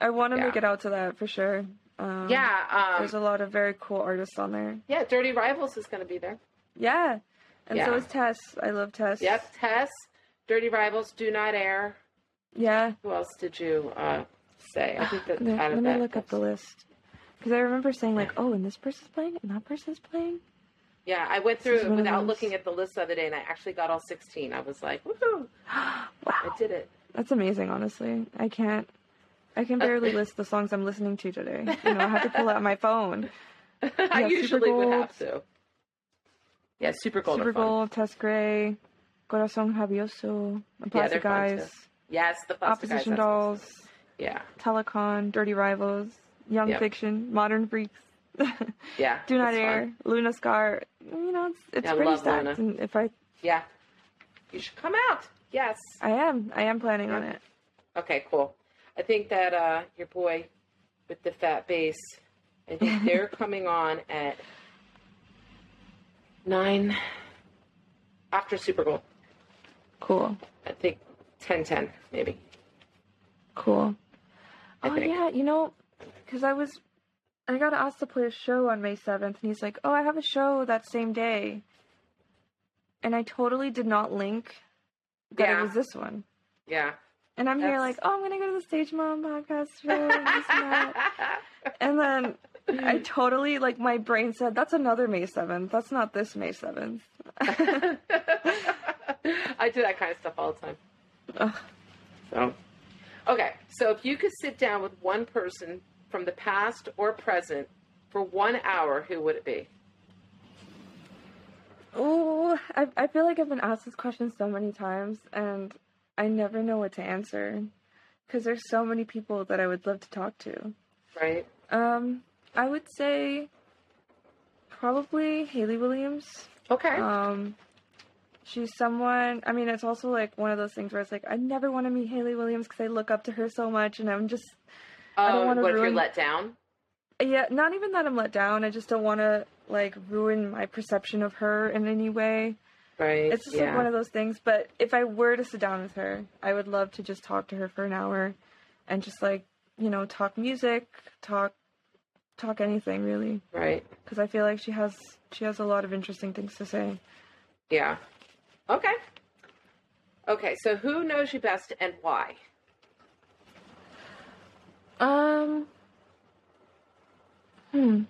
I want to Yeah. make it out to that for sure. Um, Yeah, um, there's a lot of very cool artists on there. yeah. Dirty Rivals is going to be there. Yeah, and so is Tess. I love Tess. Yep, Tess, Dirty Rivals, Do Not Air. Yeah. Who else did you uh, say? I think that Let, out of let me that, look up the list. Because I remember saying like, oh, and this person's playing, and that person's playing. Yeah, I went through it without looking at the list the other day, and I actually got all 16. I was like, woohoo, I wow, did it. that's amazing. Honestly, I can't. I can barely list the songs I'm listening to today. You know, I have to pull out my phone. I Yeah, Super usually would have to. Yeah, Super Gold. Super. Gold, Tess Gray, Corazon Javioso, The Yeah, fun, Yes, the Plastic Opposition that's Dolls, awesome. Yeah, Telecon, Dirty Rivals, Young Yep. Fiction, Modern Freaks. Yeah. Do Not it's fun. Air, Luna Scar. You know, it's it's Yeah, I pretty love stacked. And if I Yeah, you should come out. Yes. I am I am planning on it. Okay, cool. I think that uh, your boy with the fat bass, I think they're coming on at nine after Super Bowl. Cool, I think 10 10, maybe. cool. I oh think. yeah, you know, because I was I got asked to play a show on May seventh, and he's like, "Oh, I have a show that same day," and I totally did not link that Yeah. it was this one. Yeah. And I'm here like, "Oh, I'm gonna go to the Stage Mom podcast show," and, and then I totally like my brain said that's another May seventh. That's not this May seventh. I do that kind of stuff all the time. Ugh. So, okay. So if you could sit down with one person from the past or present for one hour, who would it be? Ooh, I I feel like I've been asked this question so many times, and I never know what to answer, because there's so many people that I would love to talk to. Right. Um, I would say probably Hayley Williams. Okay. Um, she's someone. I mean, it's also like one of those things where it's like I never want to meet Hayley Williams because I look up to her so much, and I'm just I don't oh, wanna what if you're let down? yeah. Not even that I'm let down. I just don't want to like ruin my perception of her in any way. Right. It's just yeah. like one of those things. But if I were to sit down with her, I would love to just talk to her for an hour, and just like you know talk music, talk talk anything really, right. because I feel like she has she has a lot of interesting things to say. Yeah. Okay. Okay. So who knows you best and why? Um. Hmm.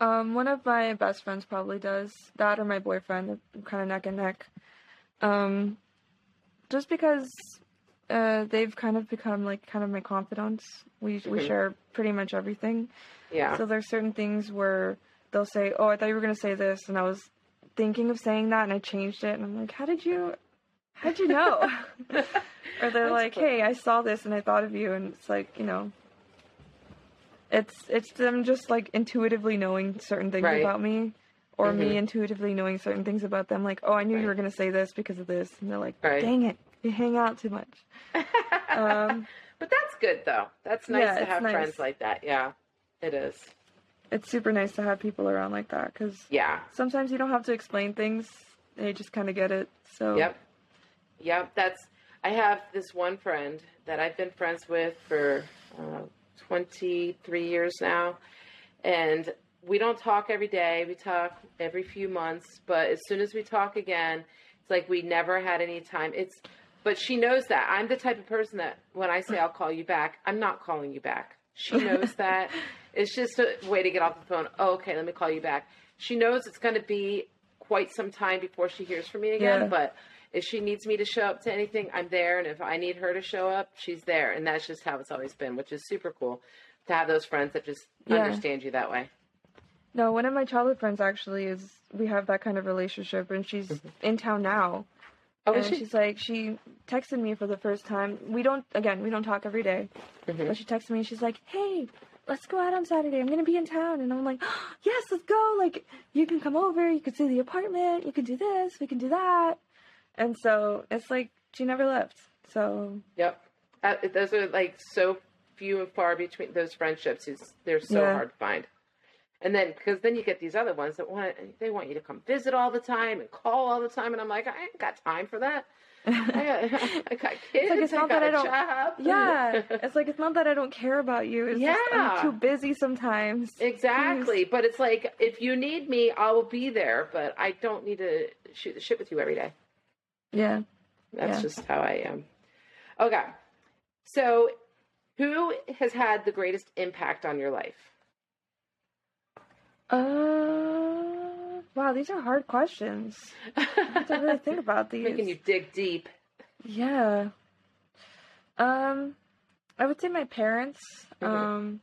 Um, one of my best friends probably does that, or my boyfriend, kind of neck and neck. Um, just because uh, they've kind of become like kind of my confidants. We we Mhm. share pretty much everything. Yeah. So there's certain things where they'll say, "Oh, I thought you were gonna say this," and I was thinking of saying that, and I changed it, and I'm like, "How did you? How'd you know?" or they're That's like, cool. "Hey, I saw this and I thought of you," and it's like, you know, it's it's them just like intuitively knowing certain things Right. about me, or Mhm. me intuitively knowing certain things about them. Like, "Oh, I knew you were gonna say this because of this," and they're like, Right. "Dang it, you hang out too much." Um, but that's good though. That's nice Yeah, to have nice. friends like that. Yeah. It is. it's super nice to have people around like that because Yeah. sometimes you don't have to explain things; they just kind of get it. So Yep. Yep. That's. I have this one friend that I've been friends with for uh, 23 years now, and we don't talk every day. We talk every few months, but as soon as we talk again, it's like we never had any time. It's. But she knows that I'm the type of person that when I say I'll call you back, I'm not calling you back. She knows that. It's just a way to get off the phone. Oh, okay, let me call you back. She knows it's going to be quite some time before she hears from me again, Yeah. but if she needs me to show up to anything, I'm there. And if I need her to show up, she's there. And that's just how it's always been, which is super cool to have those friends that just Yeah. understand you that way. No, one of my childhood friends actually is we have that kind of relationship, and she's in town now. Oh, and she? she's like, she texted me for the first time. We don't, again, we don't talk every day, Mhm. but she texted me. and She's like, hey, let's go out on Saturday. I'm gonna be in town, and I'm like, yes, let's go. Like, you can come over. You can see the apartment. You can do this. We can do that. And so it's like she never left. So Yep. Uh, those are like so few and far between those friendships. Is they're so Yeah. hard to find. And then because then you get these other ones that want they want you to come visit all the time and call all the time, and I'm like I ain't got time for that. I got, I got kids. it's I not got that I don't- job. yeah, it's like it's not that I don't care about you. It's just Yeah. I'm too busy sometimes. Exactly, but it's like if you need me, I will be there. But I don't need to shoot the shit with you every day. Yeah. That's Yeah. just how I am. Okay, so who has had the greatest impact on your life? Uh, wow, these are hard questions. I have to really think about these. Making you dig deep. Yeah. Um, I would say my parents. Mhm. Um,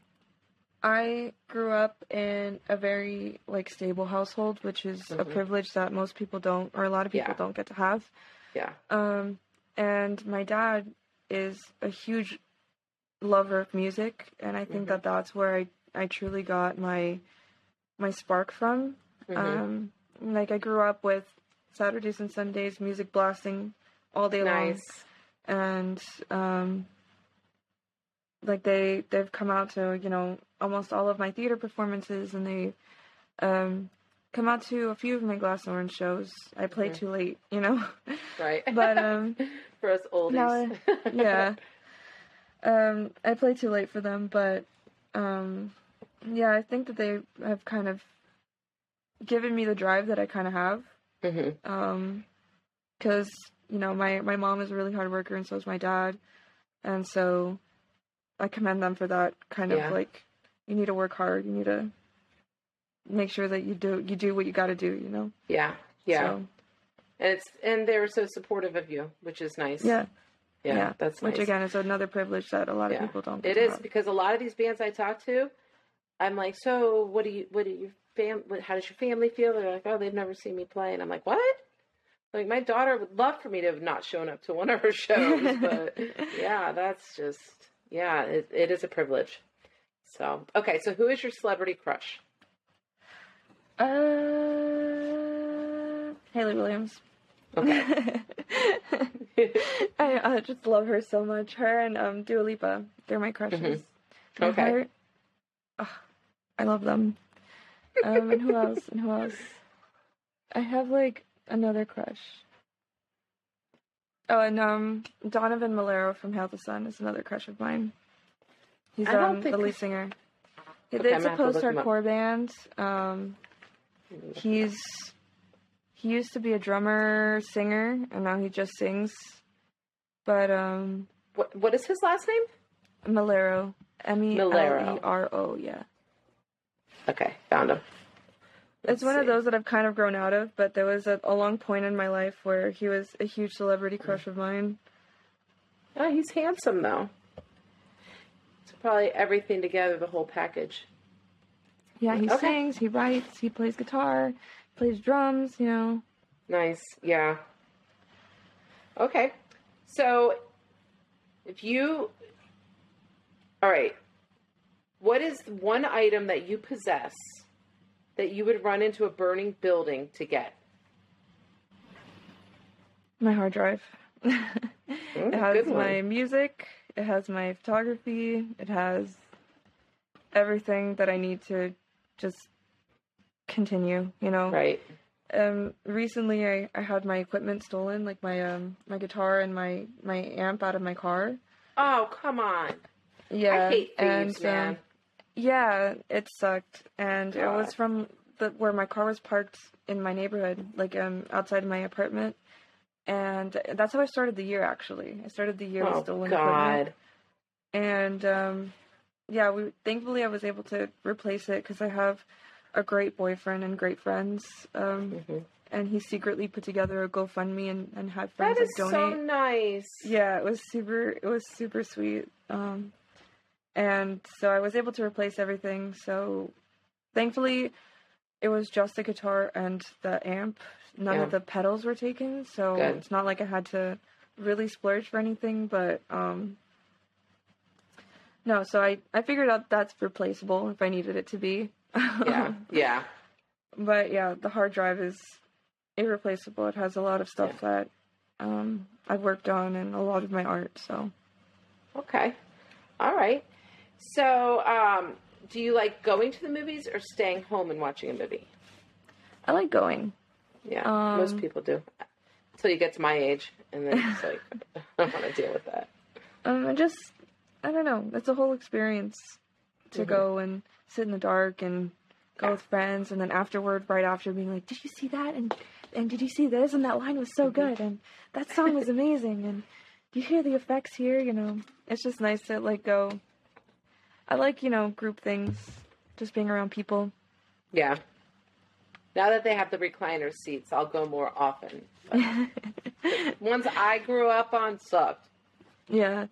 I grew up in a very like stable household, which is a Mhm. privilege that most people don't, or a lot of people Yeah. don't get to have. Yeah. Um, and my dad is a huge lover of music, and I think Mhm. that that's where I I truly got my my spark from. Mhm. Um, like I grew up with Saturdays and Sundays music blasting all day long and um like they they've come out to you know almost all of my theater performances and they um come out to a few of my glass orange shows i play too late you know Right. but um for us oldies. yeah um i play too late for them but um yeah i think that they have kind of given me the drive that i kind of have hmm um because you know my my mom is a really hard worker and so is my dad and so i commend them for that kind Yeah. of like you need to work hard. You need to make sure that you do you do what you got to do. You know. Yeah. Yeah. So, and it's and they're so supportive of you, which is nice. yeah. Yeah. yeah. That's Which nice. again is another privilege that a lot of Yeah. people don't. It is because a lot of these bands I talk to, I'm like, so what do you, what do you fam, what, how does your family feel? They're like, oh, they've never seen me play, and I'm like, what? Like my daughter would love for me to have not shown up to one of her shows, but yeah, that's just yeah, it, it is a privilege. So okay, so who is your celebrity crush? Uh, Hayley Williams. Okay, I uh, just love her so much. Her and um, Dua Lipa, they're my crushes. Mhm. Okay. heart- Ugh, I love them. Um, and who else? And who else? I have like another crush. Oh, and um, Donovan Melero from Hail the Sun is another crush of mine. He's I um, the lead singer. Okay, I'm it's a gonna have to look him up. post-hardcore band. Um, he's he used to be a drummer singer and now he just sings but um What what is his last name? melero Melero. m-e-l-e-r-o yeah Okay, found him. it's Let's one of those that i've kind of grown out of but there was a, a long point in my life where he was a huge celebrity crush of mine Oh, he's handsome though. It's probably everything together, the whole package. Yeah he Okay. sings he writes he plays guitar plays drums you know Nice. Yeah. Okay. So if you All right. What is one item that you possess that you would run into a burning building to get? my hard drive mm, it has my music it has my photography it has everything that i need to just continue you know Right. um recently I, I had my equipment stolen like my um my guitar and my my amp out of my car Oh, come on. yeah I hate thieves, and um, man. yeah it sucked and it was from the where my car was parked in my neighborhood like um outside my apartment and that's how i started the year actually i started the year oh with stolen equipment God. and um yeah we thankfully i was able to replace it because i have a great boyfriend and great friends um Mhm. and he secretly put together a gofundme and, and had friends That is like so donate nice. yeah it was super it was super sweet um and so i was able to replace everything so thankfully it was just the guitar and the amp none Yeah. of the pedals were taken so Good. it's not like i had to really splurge for anything but um no so i i figured out that's replaceable if i needed it to be Yeah. Yeah. but yeah the hard drive is irreplaceable it has a lot of stuff that um i've worked on and a lot of my art so Okay. All right. So, um, do you like going to the movies or staying home and watching a movie? i like going Yeah, Um, most people do. Until you get to my age, and then it's like, I don't want to deal with that. um i just i don't know it's a whole experience to Mhm. go and sit in the dark and go with friends and then afterward right after being like did you see that and and did you see this and that line was so Mhm. good and that song was amazing and you hear the effects here you know it's just nice to like go i like you know group things just being around people Yeah. Now that they have the recliner seats, I'll go more often. Ones I grew up on sucked. yeah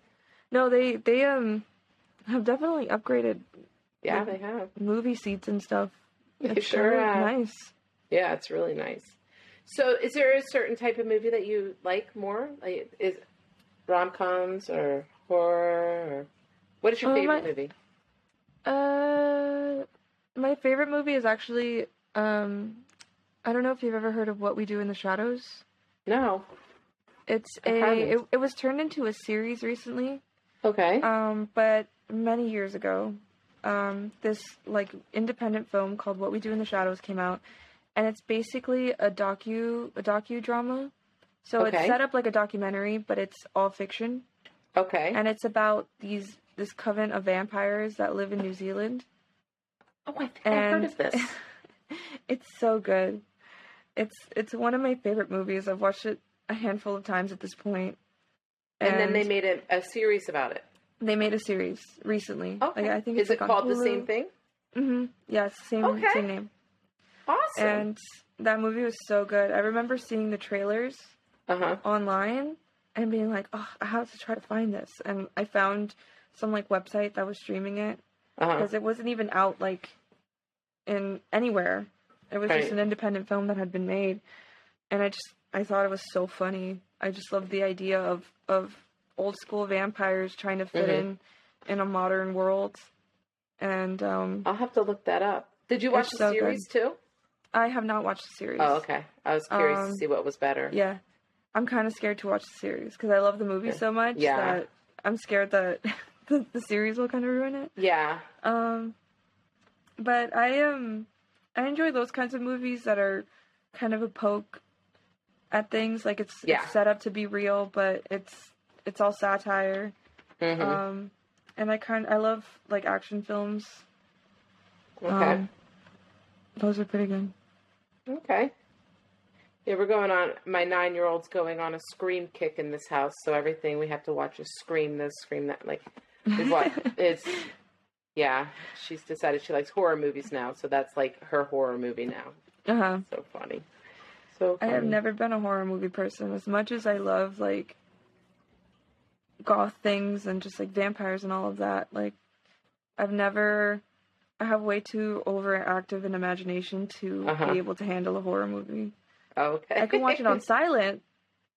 no they they um have definitely upgraded Yeah, Yeah. they have. movie seats and stuff They it's sure nice Yeah, it's really nice. So, is there a certain type of movie that you like more? Like, is rom coms or horror? Or what is your Uh, favorite my- movie? Uh, my favorite movie is actually um, I don't know if you've ever heard of What We Do in the Shadows. No. It's I a it, it was turned into a series recently, Okay. um, but many years ago, um, this like independent film called What We Do in the Shadows came out, and it's basically a docu a docudrama. So Okay. it's set up like a documentary, but it's all fiction, okay. and it's about these this coven of vampires that live in New Zealand. oh, I think I heard and of this. it's so good. It's it's one of my favorite movies. I've watched it a handful of times at this point. And, then they made a, a series about it. They made a series recently. Okay. Like, I think is it's it like called the same thing? Mm-hmm. Yeah, it's the same Okay. same name. Awesome. And that movie was so good. I remember seeing the trailers uh huh. online and being like, "Oh, I have to try to find this." And I found some like website that was streaming it Uh huh. because it wasn't even out like in anywhere. It was Right. just an independent film that had been made, and I just I thought it was so funny. I just love the idea of of old school vampires trying to fit Mhm. in in a modern world, and um, I'll have to look that up. Did you watch the so series too? I have not watched the series. Oh, okay. I was curious Um, to see what was better. Yeah, I'm kind of scared to watch the series because I love the movie so much Yeah. that I'm scared that the, the series will kind of ruin it. Yeah. Um, but I um I enjoy those kinds of movies that are kind of a poke at things. Like it's, Yeah. it's set up to be real, but it's it's all satire. hmm Um, and I kind I love like action films. okay. Um, those are pretty good. Okay. Yeah, we're going on. My nine-year-old's going on a scream kick in this house, so everything we have to watch is scream this, scream that. Like, is what it's. Yeah, she's decided she likes horror movies now, so that's like her horror movie now. Uh huh. So funny. So I have never been a horror movie person. As much as I love like goth things and just like vampires and all of that, like I've never I have way too overactive an imagination to Uh-huh. be able to handle a horror movie. Okay. I can watch it on silent.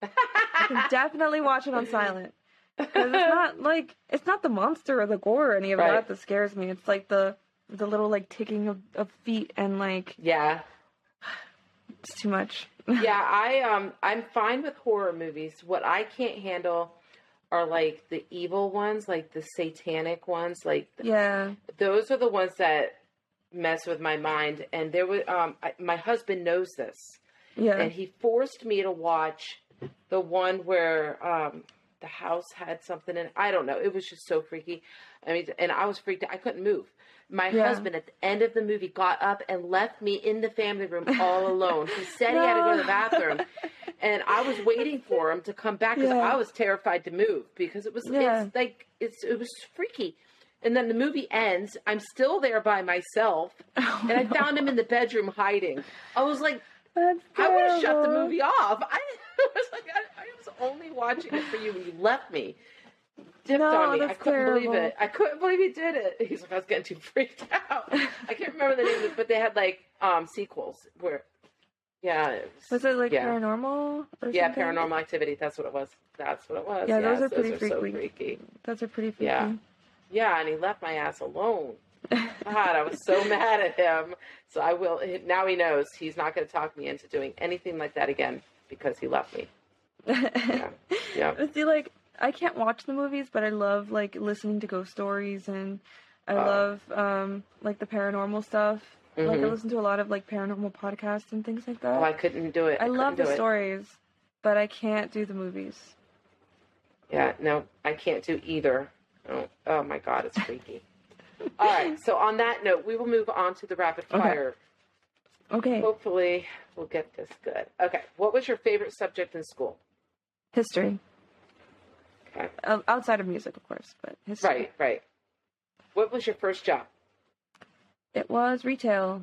I can definitely watch it on silent. Because it's not like it's not the monster or the gore or any of Right. that that scares me. It's like the the little like ticking of, of feet and like yeah. It's too much. yeah, I um I'm fine with horror movies. What I can't handle are like the evil ones, like the satanic ones, like yeah. those are the ones that mess with my mind. And there was um I, my husband knows this, Yeah. and he forced me to watch the one where um the house had something in. I don't know. It was just so freaky. I mean, and I was freaked. out. I couldn't move. My Yeah. husband at the end of the movie got up and left me in the family room all alone. He said he had to go to the bathroom, and I was waiting for him to come back because Yeah. I was terrified to move because it was Yeah. it's like it's it was freaky. And then the movie ends. I'm still there by myself, oh, and I found him in the bedroom hiding. I was like, That's I would have shut the movie off. I was like, I, I was only watching it for you, and you left me. Dipped No, on me. I couldn't believe it. I couldn't believe he did it. He's like, I was getting too freaked out. I can't remember the name of it, but they had like um sequels where, yeah, it was, Was it like Yeah. paranormal? Or yeah, something? paranormal activity. That's what it was. That's what it was. Yeah, those Yes, are pretty so freaky. freaky. Those are pretty freaky. Yeah. Yeah, and he left my ass alone. God, I was so mad at him. So I will. Now he knows he's not going to talk me into doing anything like that again because he left me. Yeah, yeah. But See, like, I can't watch the movies, but I love like listening to ghost stories, and I love um like the paranormal stuff. Like, I Mhm. listen to a lot of like paranormal podcasts and things like that. Oh, I couldn't do it. I love the stories, but I can't do the movies. Yeah, no, I can't do either. Oh, oh my God, it's freaky. All right, so on that note, we will move on to the rapid Okay. fire. Okay, Hopefully, we'll get this good. Okay, what was your favorite subject in school? history. Okay. O- outside of music, of course, but history. Right, right. What was your first job? It was retail,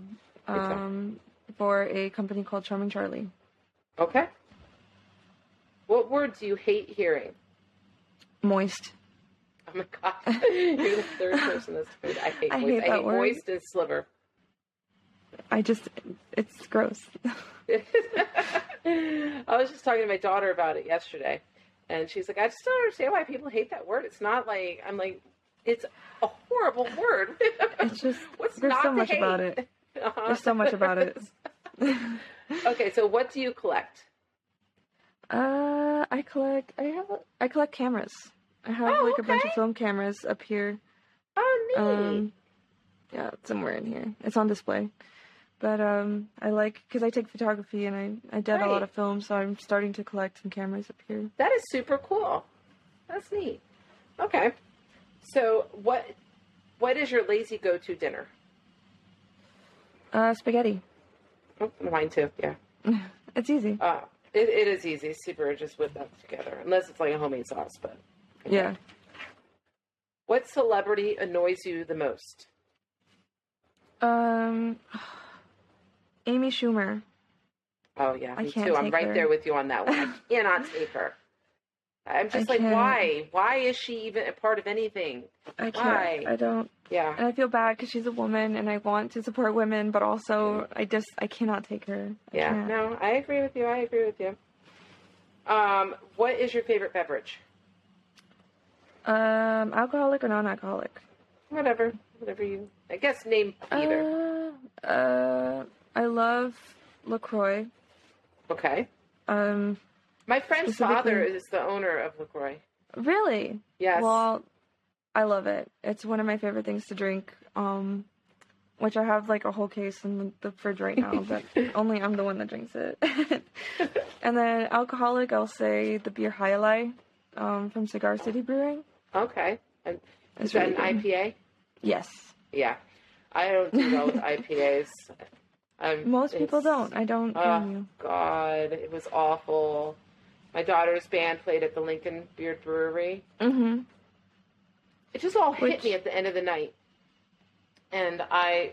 um, for a company called Charming Charlie. Okay. What word do you hate hearing? Moist. Oh my god, you're the third person that's heard. I hate I moist. hate I hate word. moist and sliver. I just, it's gross. I was just talking to my daughter about it yesterday, and she's like, "I just don't understand why people hate that word. It's not like I'm like, it's a horrible word. It's just, What's there's not so much about it. Uh-huh. There's so much about it. okay, so what do you collect? Uh, I collect. I have. I collect cameras. I have Oh, like a bunch of film cameras up here. Oh, neat. Um, yeah, somewhere in here. It's on display. But um, I like because I take photography and I I did a lot of film, so I'm starting to collect some cameras up here. that is super cool. That's neat. Okay, so what what is your lazy go to dinner? Uh, spaghetti. Oh, mine too. Yeah. It's easy. Uh, it, it is easy. Super just whip that together, unless it's like a homemade sauce. But Yeah. What celebrity annoys you the most? Um, Amy Schumer. Oh yeah, I me too. I'm right her. there with you on that one. I cannot take her. I'm just I like, can't. why? Why is she even a part of anything? I can't. Why? I don't. Yeah. And I feel bad because she's a woman, and I want to support women, but also I just I cannot take her. I Yeah. can't. No, I agree with you. I agree with you. Um, what is your favorite beverage? Um, alcoholic or non-alcoholic? Whatever. Whatever you. I guess name either. Uh, uh, I love Lacroix. okay. Um, My friend's father is the owner of Lacroix. really? Yes. Well, I love it. It's one of my favorite things to drink. Um, which I have like a whole case in the, the fridge right now, but only I'm the one that drinks it. and then alcoholic, I'll say the beer Jai Alai um, from Cigar City Brewing. okay. And is It's that really an good. IPA? Yes. Yeah. I don't do well with IPAs. Um, Most people don't. I don't Oh. God, it was awful. My daughter's band played at the Lincoln Beard Brewery. Mm-hmm. It just all hit me at the end of the night, and I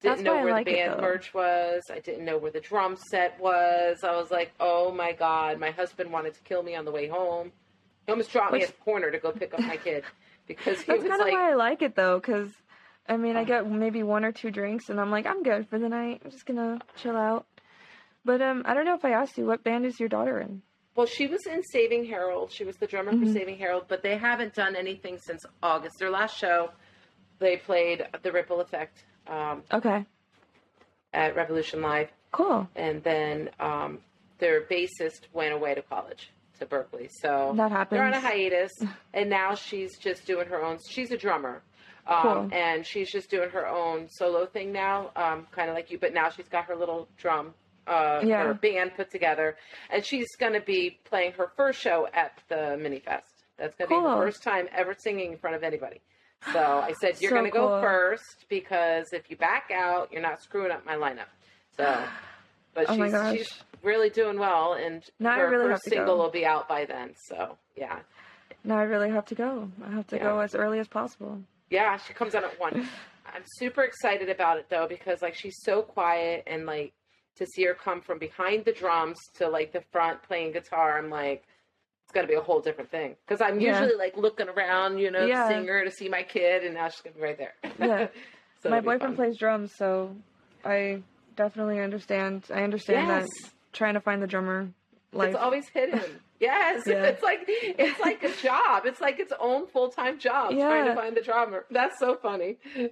didn't know where like the band merch was. I didn't know where the drum set was. I was like, "Oh my God!" My husband wanted to kill me on the way home. He almost dropped me at the corner to go pick up my kid because he That's kind of why I like it though, because I mean, I get maybe one or two drinks, and I'm like, I'm good for the night. I'm just gonna chill out. But um, I don't know if I asked you, what band is your daughter in? Well, she was in Saving Harold. She was the drummer for Mhm. Saving Harold, but they haven't done anything since August. Their last show, they played The Ripple Effect um, Okay, at Revolution Live, cool. and then um, their bassist went away to college to Berklee. So That happens. they're on a hiatus, and now she's just doing her own. She's a drummer. Um, Cool. And she's just doing her own solo thing now, um, kind of like you. But now she's got her little drum, uh, Yeah. her band put together, and she's going to be playing her first show at the Mini Fest. That's going to be Cool. her first time ever singing in front of anybody. So I said, "You're So going to go first because if you back out, you're not screwing up my lineup." So, but Oh she's she's really doing well, and Now her really first single go. will be out by then. So yeah, Now I really have to go. I have to Yeah. go as early as possible. Yeah, she comes out at one. I'm super excited about it though because like she's so quiet and like to see her come from behind the drums to like the front playing guitar, I'm like. It's gonna be a whole different thing because I'm Yeah. usually like looking around, you know, Yeah. to her to see my kid, and now she's gonna be right there. Yeah. So My boyfriend fun. plays drums, so I definitely understand. I understand Yes. that trying to find the drummer life. It's always hidden. Yes, Yeah. it's like it's like a job. It's like its own full time job trying to find the drummer. That's so funny.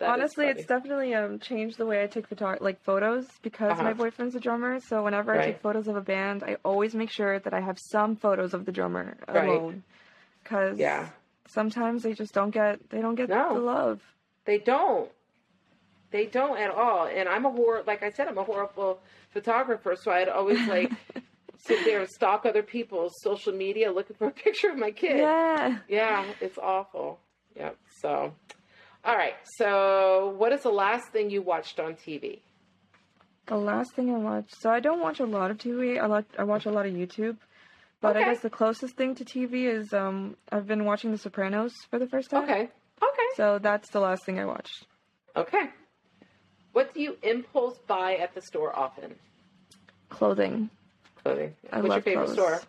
Honestly, funny. it's definitely um changed the way I take photo like photos because Uh-huh. my boyfriend's a drummer. So whenever I take photos of a band, I always make sure that I have some photos of the drummer alone. Because yeah. sometimes they just don't get they don't get No. the love. They don't. They don't at all. And I'm a horror. Like I said, I'm a horrible photographer, so I'd always like sit there and stalk other people's social media looking for a picture of my kid. Yeah. Yeah, it's awful. Yep. So, all right. So, what is the last thing you watched on TV? The last thing I watched. So I don't watch a lot of TV. I like I watch a lot of YouTube. But I guess the closest thing to TV is um I've been watching The Sopranos for the first time. Okay. Okay. So that's the last thing I watched. Okay. What do you impulse buy at the store often? Clothing. Clothing. I What's your favorite clothes. store?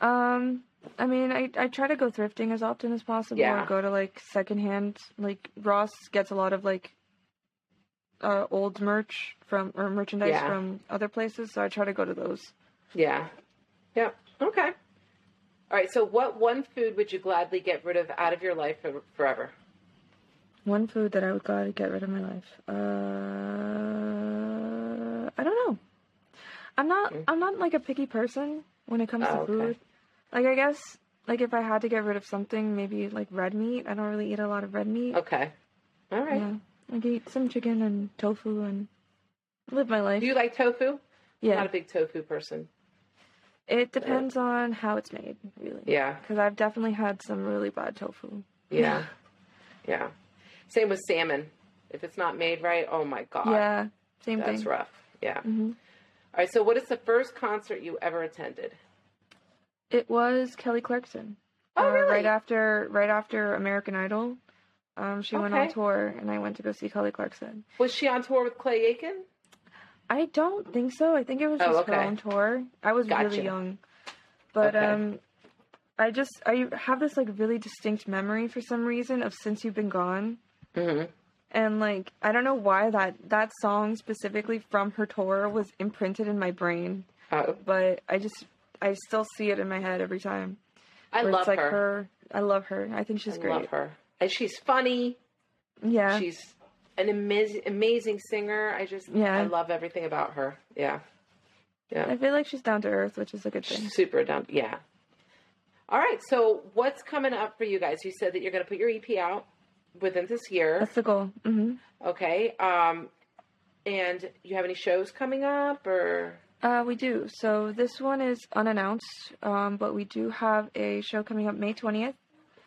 Um, I mean, I I try to go thrifting as often as possible. Yeah. Or go to like secondhand. Like Ross gets a lot of like uh, old merch from or merchandise Yeah. from other places, so I try to go to those. Yeah. Yep. Okay. All right. So, what one food would you gladly get rid of out of your life for, forever? One food that I would gladly get rid of my life. Uh, I don't know. I'm not. Mm. I'm not like a picky person when it comes Oh, to okay. food. Like I guess, like if I had to get rid of something, maybe like red meat. I don't really eat a lot of red meat. Okay. All right. Yeah, like eat some chicken and tofu and live my life. Do you like tofu? yeah, Not a big tofu person. it depends on how it's made, really. Yeah. Because I've definitely had some really bad tofu. Yeah. Yeah. Same with salmon. If it's not made right, oh my god. Yeah, same That's thing. That's rough. Yeah. hmm All right. So, what is the first concert you ever attended? It was Kelly Clarkson. Oh, uh, really? Right after right after American Idol, um, she went on tour, and I went to go see Kelly Clarkson. Was she on tour with Clay Aiken? I don't think so. I think it was Oh, just her own tour. I was Gotcha. really young, but Okay. um, I just I have this like really distinct memory for some reason of "Since You've Been Gone," Mm-hmm. And like I don't know why that that song specifically from her tour was imprinted in my brain, Oh, but I just I still see it in my head every time. I love it's like her. I love her. I think she's I great. love her. And she's funny. Yeah. She's an amazing, amazing singer. I just, Yeah. I love everything about her. Yeah. Yeah. I feel like she's down to earth, which is a good thing. She's super down. Yeah. All right. So what's coming up for you guys? You said that you're going to put your EP out within this year. That's the goal. hmm Okay. Um, and you have any shows coming up or? Uh, we do. So this one is unannounced, um, but we do have a show coming up May 20th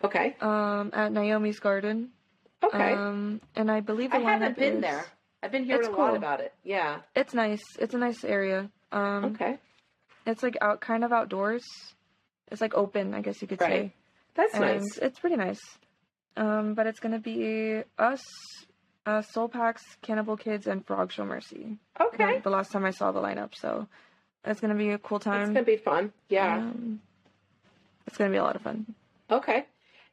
Okay. um, at Naomi's Garden. Okay. Um, and I believe the I haven't been is- there. I've been hearing It's a lot about it. Yeah. It's nice. It's a nice area. Um, Okay. It's like out, kind of outdoors. It's like open, I guess you could Right. say. That's and nice. It's pretty nice. Um, but it's gonna be us, uh, Soul Packs, Cannibal Kids, and Frog Show Mercy. Okay. The, last time I saw the lineup, so it's gonna be a cool time. It's to be fun. Yeah. Um, it's gonna be a lot of fun. Okay.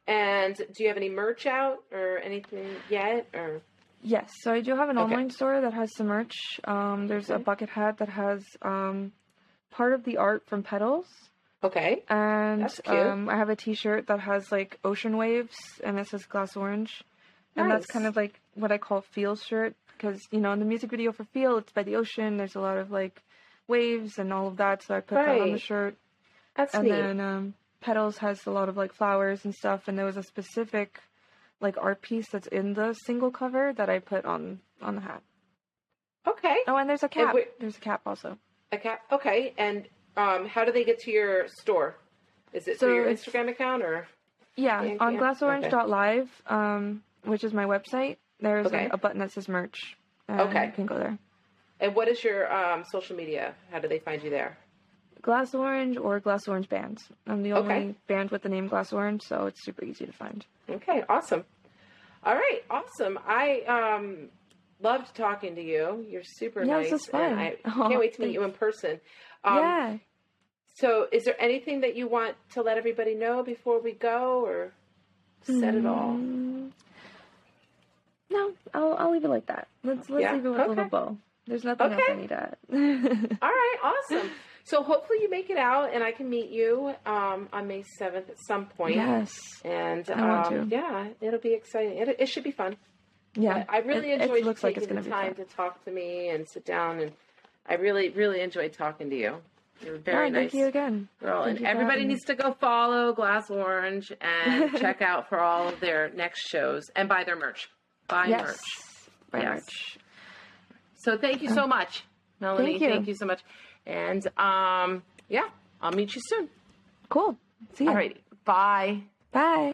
And do you have any merch out or anything yet? Or Yes, so I do have an Okay. online store that has some merch. Um, there's a bucket hat that has um, part of the art from Petals, okay. and That's cute. um, I have a T-shirt that has like ocean waves, and it says Glass Orange, and that's kind of like what I call Feel shirt because you know in the music video for Feel, it's by the ocean. There's a lot of like waves and all of that, so I put that on the Right. shirt. That's and neat. then um, Petals has a lot of like flowers and stuff, and there was a specific like art piece that's in the single cover that I put on on the hat. okay. Oh, and there's a cap. wait- There's a cap also. Okay. Okay. And um, how do they get to your store? Is it So through your Instagram account or? Yeah, Yeah, on yeah. glassorange.live, um, which is my website. There's Okay. a, a button that says merch. Okay. you can go there. And what is your um, social media? How do they find you there? Glass Orange or Glass Orange Band. I'm the only Okay. band with the name Glass Orange, so it's super easy to find. Okay. Awesome. All right. Awesome. I um, loved talking to you. You're super Yeah, nice. this was and fun. I Oh, can't wait to meet you in person. Um, yeah. So, is there anything that you want to let everybody know before we go, or said it all? Mm, No, I'll I'll leave it like that. Let's let's Yeah? leave it with a little bow. There's nothing else I need to add. All right, awesome. So hopefully you make it out, and I can meet you um, on May seventh at some point. yes. And I want um, to. yeah, it'll be exciting. It, it should be fun. Yeah. I really it, enjoyed it looks like taking it's the time fun. to talk to me and sit down, and I really, really enjoyed talking to you. You're very nice Thank you again. girl, Thank and you everybody needs to go follow Glass Orange and check out for all of their next shows and buy their merch. Buy yes. merch. Buy Yes. merch. So thank you so much, Melanie. Uh, thank you. so much, and um, yeah, I'll meet you soon. Cool. See you. All right, bye. Bye.